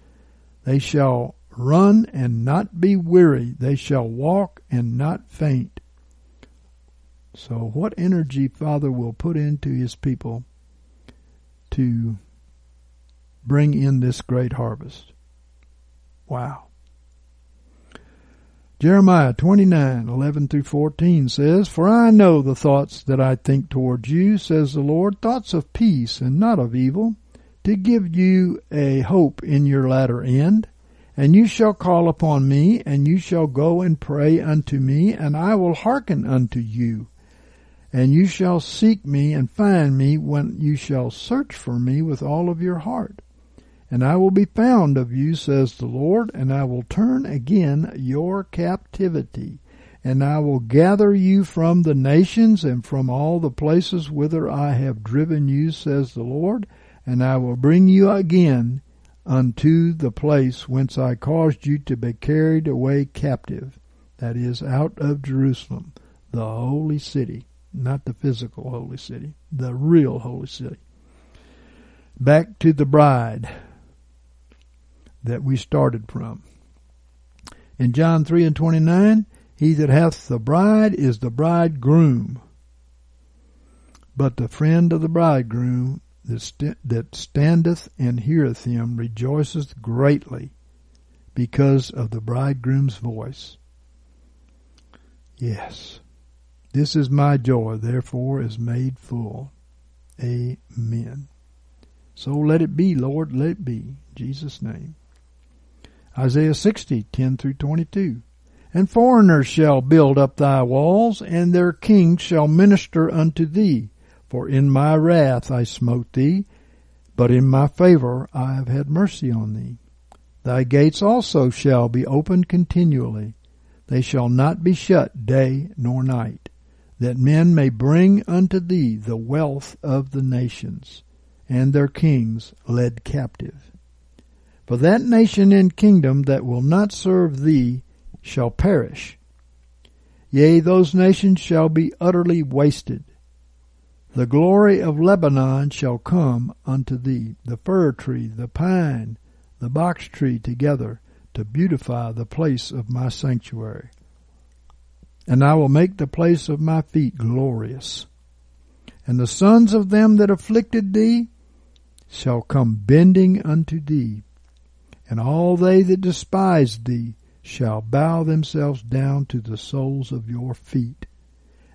S3: They shall run and not be weary. They shall walk and not faint. So, what energy Father will put into His people to bring in this great harvest? Wow. Jeremiah 29, 11 through 14 says, For I know the thoughts that I think towards you, says the Lord, thoughts of peace and not of evil, to give you a hope in your latter end. And you shall call upon me, and you shall go and pray unto me, and I will hearken unto you. And you shall seek me and find me when you shall search for me with all of your heart. And I will be found of you, says the Lord, and I will turn again your captivity. And I will gather you from the nations and from all the places whither I have driven you, says the Lord, and I will bring you again unto the place whence I caused you to be carried away captive, that is, out of Jerusalem, the holy city, not the physical holy city, the real holy city. Back to the bride that we started from. In John 3 and 29, he that hath the bride is the bridegroom. But the friend of the bridegroom that, st- that standeth and heareth him rejoiceth greatly because of the bridegroom's voice. Yes, this is my joy, therefore is made full. Amen. So let it be, Lord, let it be. Jesus' name. Isaiah 60, 10 through 22. And foreigners shall build up thy walls, and their kings shall minister unto thee. For in my wrath I smote thee, but in my favor I have had mercy on thee. Thy gates also shall be opened continually. They shall not be shut day nor night, that men may bring unto thee the wealth of the nations, and their kings led captive. For that nation and kingdom that will not serve thee shall perish. Yea, those nations shall be utterly wasted. The glory of Lebanon shall come unto thee, the fir tree, the pine, the box tree together, to beautify the place of my sanctuary. And I will make the place of my feet glorious. And the sons of them that afflicted thee shall come bending unto thee, and all they that despise thee shall bow themselves down to the soles of your feet.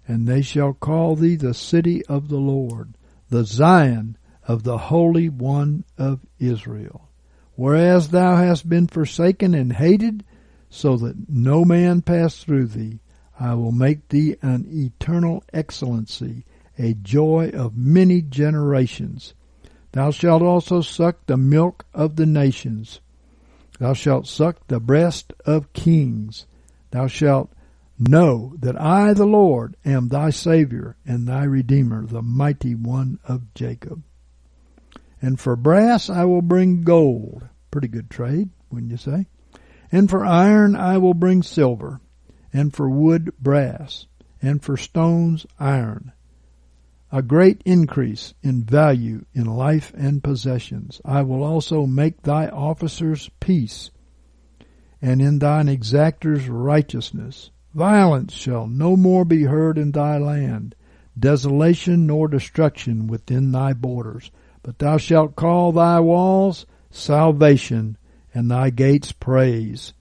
S3: And they shall call thee the city of the Lord, the Zion of the Holy One of Israel. Whereas thou hast been forsaken and hated, so that no man pass through thee, I will make thee an eternal excellency, a joy of many generations. Thou shalt also suck the milk of the nations. Thou shalt suck the breast of kings. Thou shalt know that I, the Lord, am thy Savior and thy Redeemer, the mighty one of Jacob. And for brass I will bring gold. Pretty good trade, wouldn't you say? And for iron I will bring silver. And for wood brass. And for stones iron. A great increase in value in life and possessions. I will also make thy officers peace. And in thine exactors righteousness. Violence shall no more be heard in thy land. Desolation nor destruction within thy borders but thou shalt call thy walls salvation, and thy gates praise.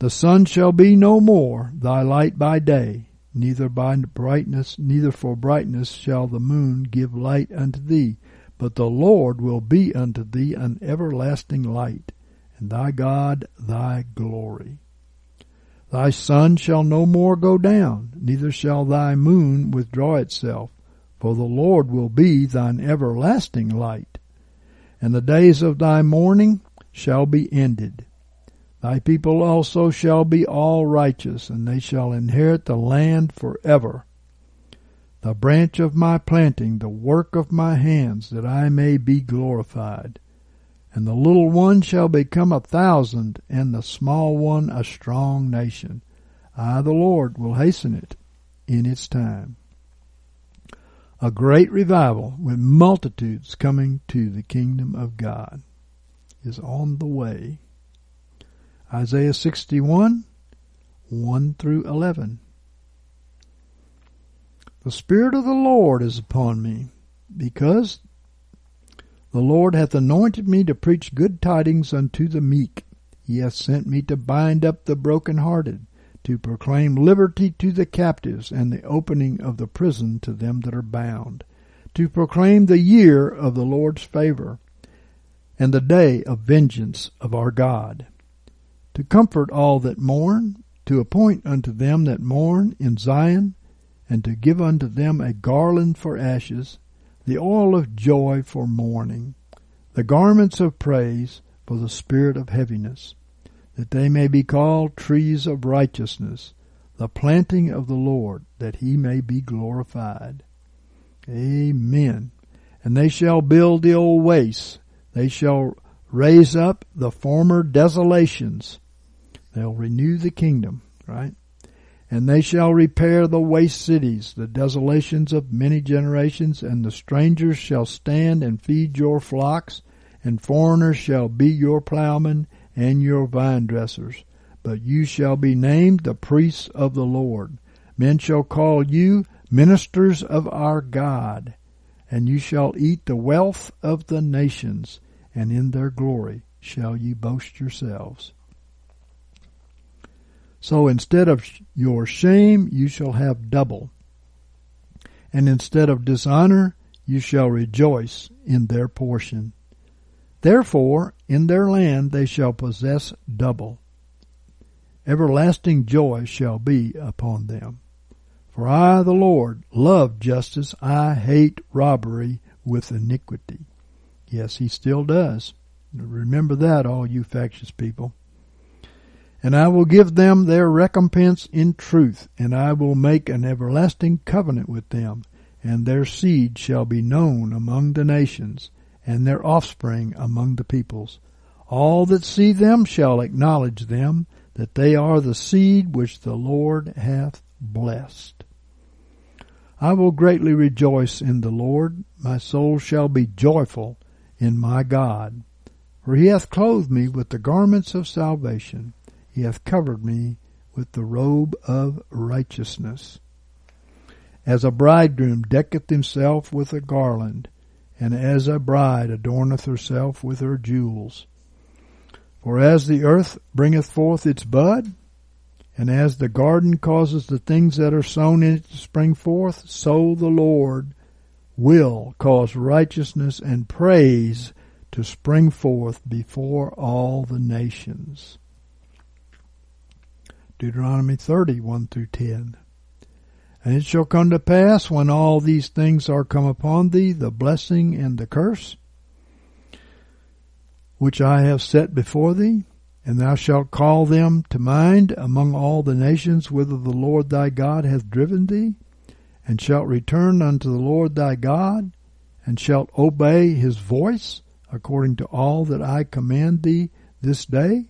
S3: The sun shall be no more thy light by day, neither by brightness, neither for brightness shall the moon give light unto thee, but the Lord will be unto thee an everlasting light, and thy God thy glory. Thy sun shall no more go down, neither shall thy moon withdraw itself, for the Lord will be thine everlasting light, and the days of thy mourning shall be ended. Thy people also shall be all righteous, and they shall inherit the land forever. The branch of my planting, the work of my hands, that I may be glorified. And the little one shall become a thousand, and the small one a strong nation. I, the Lord, will hasten it in its time a great revival with multitudes coming to the kingdom of God is on the way. Isaiah 61, 1 through 11. The Spirit of the Lord is upon me, because the Lord hath anointed me to preach good tidings unto the meek. He hath sent me to bind up the brokenhearted, to proclaim liberty to the captives and the opening of the prison to them that are bound, to proclaim the year of the Lord's favor and the day of vengeance of our God, to comfort all that mourn, to appoint unto them that mourn in Zion, and to give unto them a garland for ashes, the oil of joy for mourning, the garments of praise for the spirit of heaviness that they may be called trees of righteousness, the planting of the Lord, that he may be glorified. Amen. And they shall build the old wastes. They shall raise up the former desolations. They'll renew the kingdom, right? And they shall repair the waste cities, the desolations of many generations, and the strangers shall stand and feed your flocks, and foreigners shall be your plowmen, and your vine dressers, but you shall be named the priests of the Lord. Men shall call you ministers of our God, and you shall eat the wealth of the nations, and in their glory shall ye boast yourselves. So instead of your shame, you shall have double. And instead of dishonor, you shall rejoice in their portion. Therefore, in their land they shall possess double. Everlasting joy shall be upon them. For I, the Lord, love justice. I hate robbery with iniquity. Yes, he still does. Remember that, all you factious people. And I will give them their recompense in truth, and I will make an everlasting covenant with them, and their seed shall be known among the nations, and their offspring among the peoples. All that see them shall acknowledge them, that they are the seed which the Lord hath blessed. I will greatly rejoice in the Lord. My soul shall be joyful in my God. For he hath clothed me with the garments of salvation. He hath covered me with the robe of righteousness. As a bridegroom decketh himself with a garland, and as a bride adorneth herself with her jewels. For as the earth bringeth forth its bud, and as the garden causes the things that are sown in it to spring forth, so the Lord will cause righteousness and praise to spring forth before all the nations. Deuteronomy 30, 1 through 10. And it shall come to pass when all these things are come upon thee, the blessing and the curse, which I have set before thee, and thou shalt call them to mind among all the nations whither the Lord thy God hath driven thee, and shalt return unto the Lord thy God, and shalt obey his voice, according to all that I command thee this day,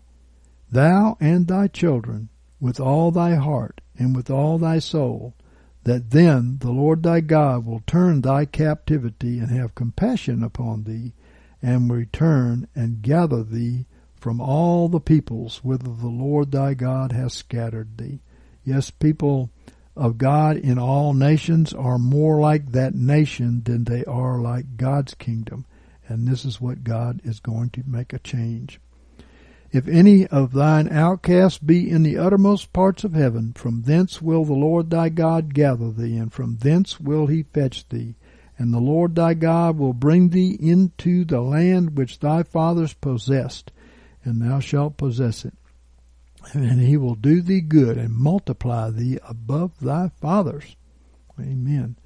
S3: thou and thy children, with all thy heart and with all thy soul, that then the Lord thy God will turn thy captivity and have compassion upon thee, and return and gather thee from all the peoples whither the Lord thy God hath scattered thee. Yes, people of God in all nations are more like that nation than they are like God's kingdom. And this is what God is going to make a change. If any of thine outcasts be in the uttermost parts of heaven, from thence will the Lord thy God gather thee, and from thence will he fetch thee. And the Lord thy God will bring thee into the land which thy fathers possessed, and thou shalt possess it. And he will do thee good and multiply thee above thy fathers. Amen.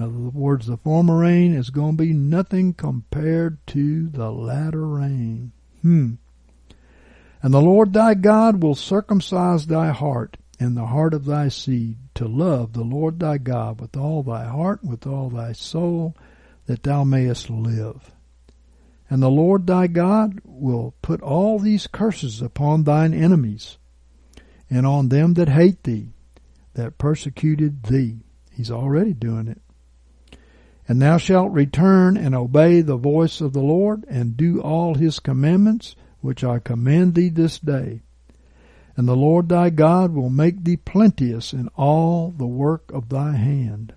S3: Now the words, the former rain is going to be nothing compared to the latter rain. Hmm. And the Lord thy God will circumcise thy heart and the heart of thy seed to love the Lord thy God with all thy heart, with all thy soul, that thou mayest live. And the Lord thy God will put all these curses upon thine enemies and on them that hate thee, that persecuted thee. He's already doing it. And thou shalt return and obey the voice of the Lord and do all his commandments which I command thee this day. And the Lord thy God will make thee plenteous in all the work of thy hand,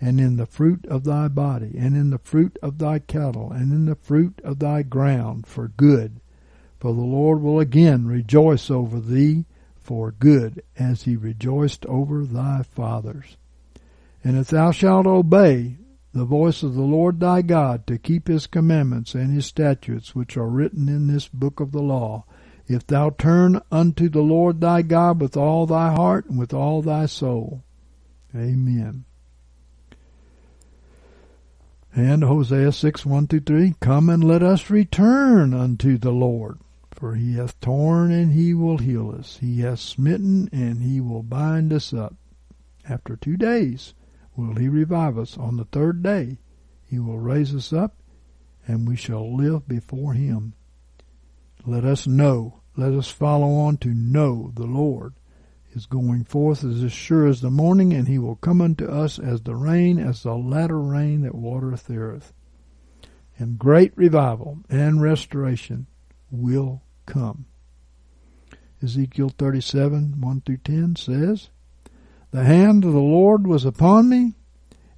S3: and in the fruit of thy body, and in the fruit of thy cattle, and in the fruit of thy ground for good. For the Lord will again rejoice over thee for good, as he rejoiced over thy fathers. And if thou shalt obey the voice of the Lord thy God to keep his commandments and his statutes which are written in this book of the law. If thou turn unto the Lord thy God with all thy heart and with all thy soul. Amen. And Hosea 6, 1 through 3, Come and let us return unto the Lord. For he hath torn and he will heal us. He hath smitten and he will bind us up. After two days will he revive us. On the third day he will raise us up, and we shall live before him. Let us know, let us follow on to know the Lord is going forth is as sure as the morning, and he will come unto us as the rain, as the latter rain that watereth the earth. And great revival and restoration will come. Ezekiel 37, 1 through 10 says, the hand of the Lord was upon me,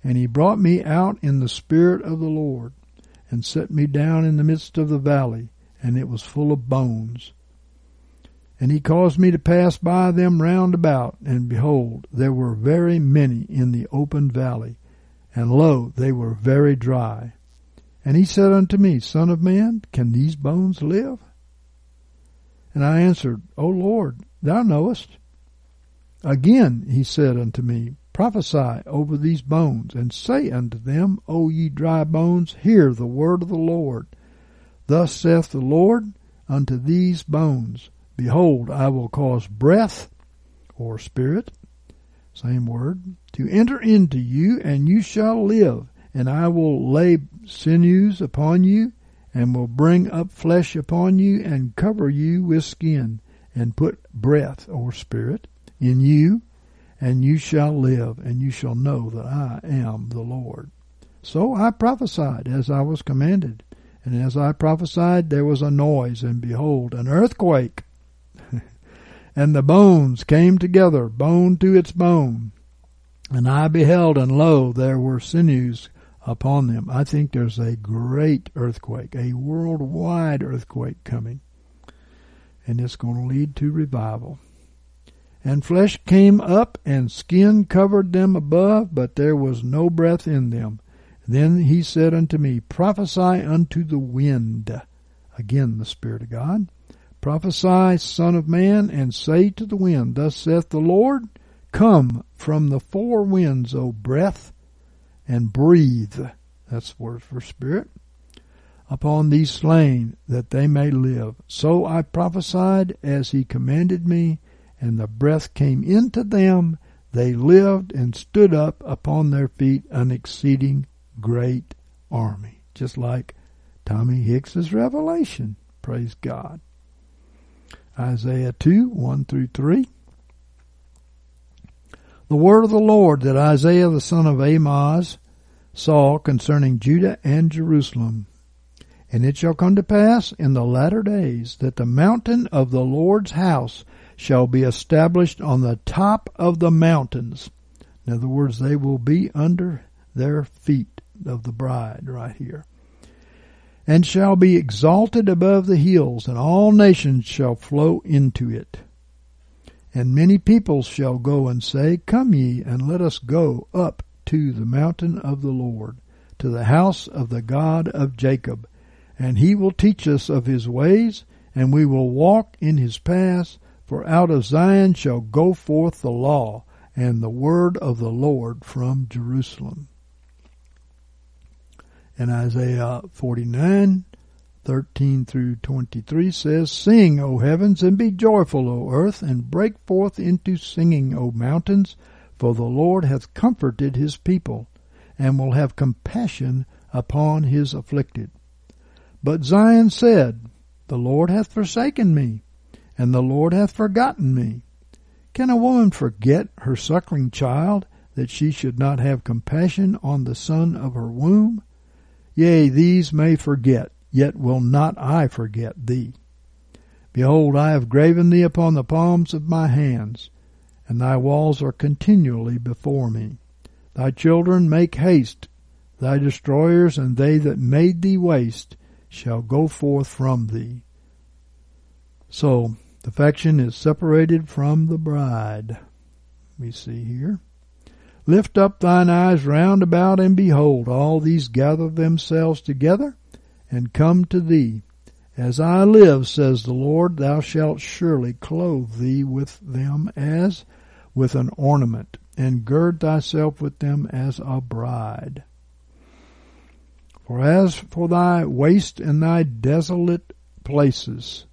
S3: and he brought me out in the spirit of the Lord, and set me down in the midst of the valley, and it was full of bones. And he caused me to pass by them round about, and behold, there were very many in the open valley, and lo, they were very dry. And he said unto me, Son of man, can these bones live? And I answered, O Lord, thou knowest. Again he said unto me, Prophesy over these bones, and say unto them, O ye dry bones, hear the word of the Lord. Thus saith the Lord unto these bones, Behold, I will cause breath, or spirit, same word, to enter into you, and you shall live, and I will lay sinews upon you, and will bring up flesh upon you, and cover you with skin, and put breath, or spirit, in you, and you shall live, and you shall know that I am the Lord. So I prophesied as I was commanded, And as I prophesied, there was a noise, and behold, an earthquake. <laughs> and the bones came together, bone to its bone. And I beheld, and lo, there were sinews upon them. I think there's a great earthquake, a worldwide earthquake coming. And it's going to lead to revival. And flesh came up, and skin covered them above, but there was no breath in them. Then he said unto me, Prophesy unto the wind. Again, the Spirit of God. Prophesy, Son of Man, and say to the wind, Thus saith the Lord, Come from the four winds, O breath, and breathe. That's the word for spirit. Upon these slain, that they may live. So I prophesied as he commanded me, and the breath came into them. They lived and stood up upon their feet, an exceeding great army. Just like Tommy Hicks's revelation. Praise God. Isaiah 2, 1 through 3. The word of the Lord that Isaiah the son of Amoz saw concerning Judah and Jerusalem. And it shall come to pass in the latter days that the mountain of the Lord's house shall be established on the top of the mountains. In other words, they will be under their feet of the bride right here. And shall be exalted above the hills, and all nations shall flow into it. And many peoples shall go and say, Come ye, and let us go up to the mountain of the Lord, to the house of the God of Jacob. And he will teach us of his ways, and we will walk in his paths. For out of Zion shall go forth the law and the word of the Lord from Jerusalem. And Isaiah 49, 13 through 23 says, Sing, O heavens, and be joyful, O earth, and break forth into singing, O mountains, for the Lord hath comforted his people, and will have compassion upon his afflicted. But Zion said, The Lord hath forsaken me, and the Lord hath forgotten me. Can a woman forget her suckling child, that she should not have compassion on the son of her womb? Yea, these may forget, yet will not I forget thee. Behold, I have graven thee upon the palms of my hands, and thy walls are continually before me. Thy children make haste, thy destroyers and they that made thee waste shall go forth from thee. So, the faction is separated from the bride. We see here. Lift up thine eyes round about and behold, all these gather themselves together and come to thee. As I live, says the Lord, thou shalt surely clothe thee with them as with an ornament, and gird thyself with them as a bride. For as for thy waste and thy desolate places,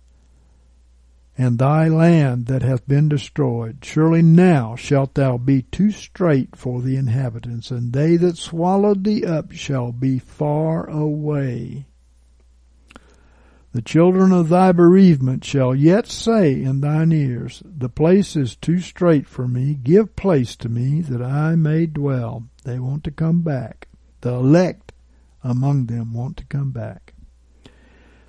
S3: and thy land that hath been destroyed. Surely now shalt thou be too strait for the inhabitants, and they that swallowed thee up shall be far away. The children of thy bereavement shall yet say in thine ears, The place is too strait for me, give place to me that I may dwell. They want to come back. The elect among them want to come back.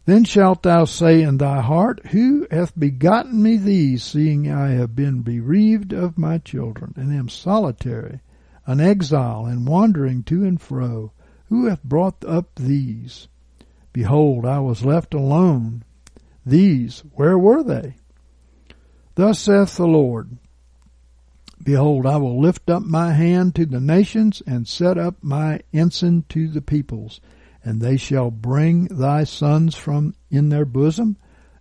S3: Then shalt thou say in thy heart, Who hath begotten me these, seeing I have been bereaved of my children, and am solitary, an exile, and wandering to and fro? Who hath brought up these? Behold, I was left alone. These, where were they? Thus saith the Lord, Behold, I will lift up my hand to the nations, and set up my ensign to the peoples and they shall bring thy sons from in their bosom,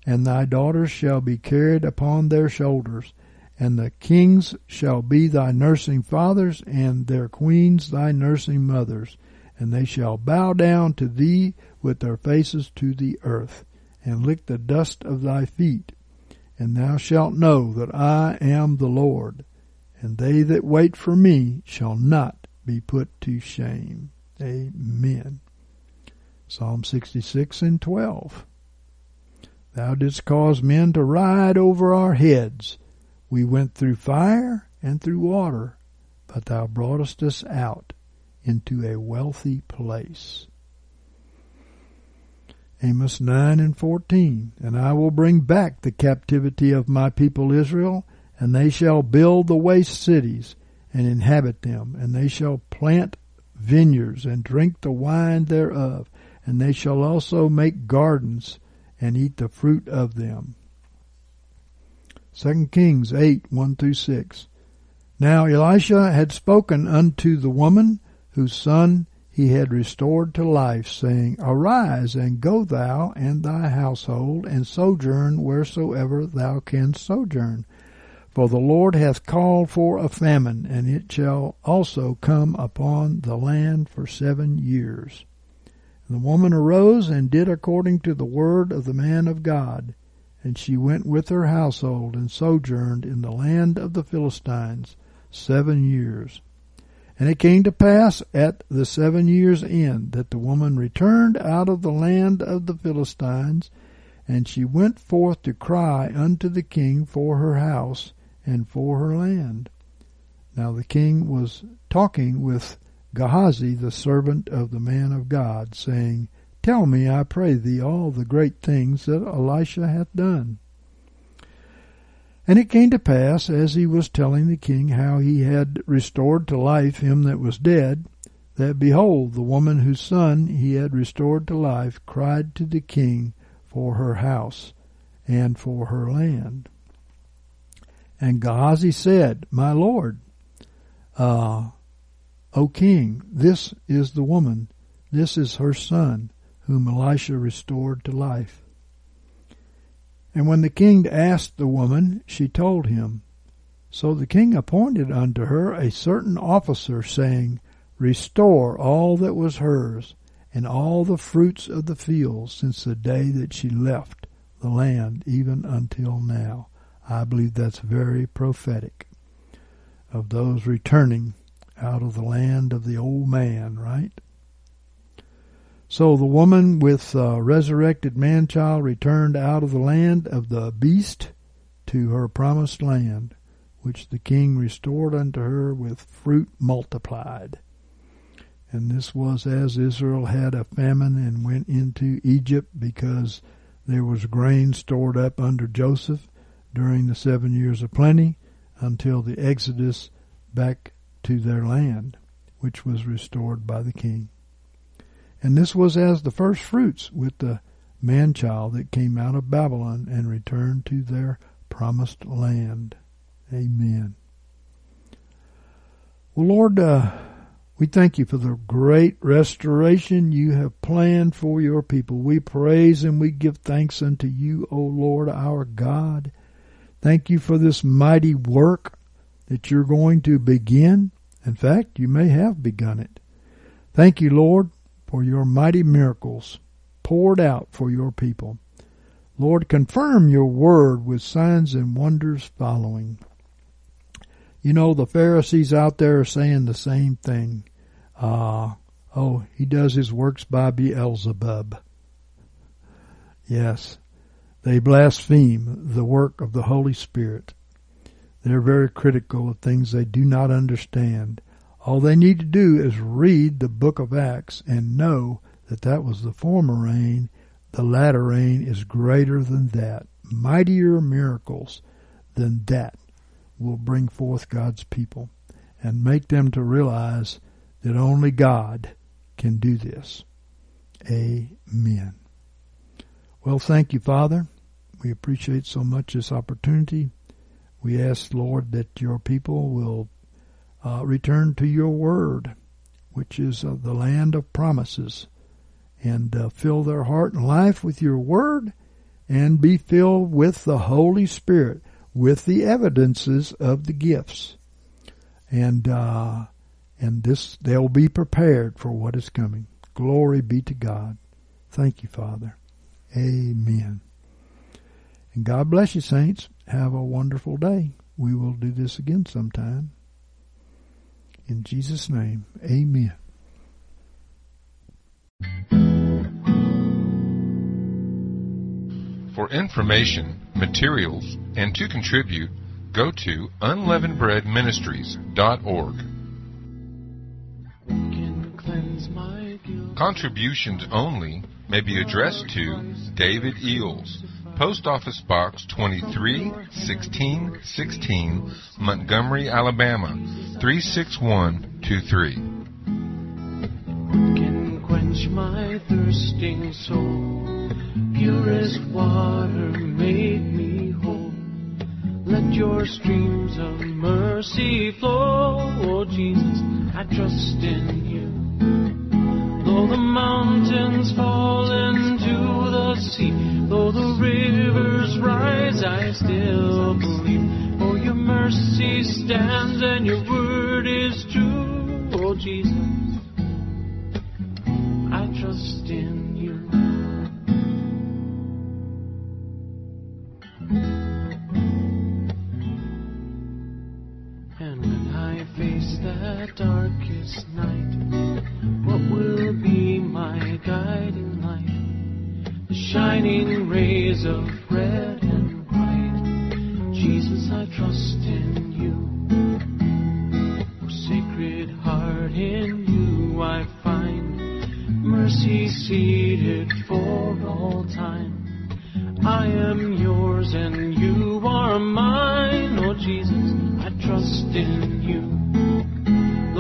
S3: and thy daughters shall be carried upon their shoulders, and the kings shall be thy nursing fathers, and their queens thy nursing mothers, and they shall bow down to thee with their faces to the earth, and lick the dust of thy feet. And thou shalt know that I am the Lord, and they that wait for me shall not be put to shame. Amen. Psalm 66 and 12. Thou didst cause men to ride over our heads. We went through fire and through water, but thou broughtest us out into a wealthy place. Amos 9 and 14. And I will bring back the captivity of my people Israel, and they shall build the waste cities and inhabit them, and they shall plant vineyards and drink the wine thereof, and they shall also make gardens and eat the fruit of them. 2 Kings 8, 1 through 6. Now Elisha had spoken unto the woman whose son he had restored to life, saying, Arise and go thou and thy household, and sojourn wheresoever thou canst sojourn. For the Lord hath called for a famine, and it shall also come upon the land for seven years. The woman arose and did according to the word of the man of God. And she went with her household and sojourned in the land of the Philistines seven years. And it came to pass at the seven years' end that the woman returned out of the land of the Philistines, and she went forth to cry unto the king for her house and for her land. Now the king was talking with Gehazi, the servant of the man of God, saying, Tell me, I pray thee, all the great things that Elisha hath done. And it came to pass, as he was telling the king how he had restored to life him that was dead, that behold, the woman whose son he had restored to life cried to the king for her house and for her land. And Gehazi said, My lord, uh, O king, this is the woman, this is her son, whom Elisha restored to life. And when the king asked the woman, she told him. So the king appointed unto her a certain officer, saying, Restore all that was hers, and all the fruits of the field, since the day that she left the land, even until now. I believe that's very prophetic of those returning out of the land of the old man, right? So the woman with uh, resurrected man child returned out of the land of the beast to her promised land, which the king restored unto her with fruit multiplied. And this was as Israel had a famine and went into Egypt because there was grain stored up under Joseph during the seven years of plenty until the exodus back to their land, which was restored by the king. And this was as the first fruits with the man child that came out of Babylon and returned to their promised land. Amen. Well, Lord, uh, we thank you for the great restoration you have planned for your people. We praise and we give thanks unto you, O Lord, our God. Thank you for this mighty work that you're going to begin. In fact, you may have begun it. Thank you, Lord, for your mighty miracles poured out for your people. Lord, confirm your word with signs and wonders following. You know, the Pharisees out there are saying the same thing. Uh, oh, he does his works by Beelzebub. Yes, they blaspheme the work of the Holy Spirit. They're very critical of things they do not understand. All they need to do is read the book of Acts and know that that was the former rain. The latter rain is greater than that. Mightier miracles than that will bring forth God's people and make them to realize that only God can do this. Amen. Well, thank you, Father. We appreciate so much this opportunity. We ask, Lord, that your people will uh, return to your word, which is uh, the land of promises, and uh, fill their heart and life with your word, and be filled with the Holy Spirit, with the evidences of the gifts, and uh, and this they'll be prepared for what is coming. Glory be to God. Thank you, Father. Amen. And God bless you, saints. Have a wonderful day. We will do this again sometime. In Jesus' name, amen.
S1: For information, materials, and to contribute, go to unleavenedbreadministries.org.
S2: can cleanse.
S1: Contributions only may be addressed to David Eells, Post Office Box 231616, Montgomery, Alabama 36123.
S2: can quench my thirsting soul. Purest water make me whole. Let your streams of mercy flow. Oh Jesus, I trust in you. Though the mountains fall into the sea, though the rivers rise, I still believe. For your mercy stands and your word is true. Oh Jesus. I trust in you. And when I face that darkest night, shining rays of red and white. Jesus, I trust in you. Oh, sacred heart, in you I find mercy seated for all time. I am yours and you are mine, oh Jesus, I trust in you.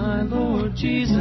S2: My Lord Jesus,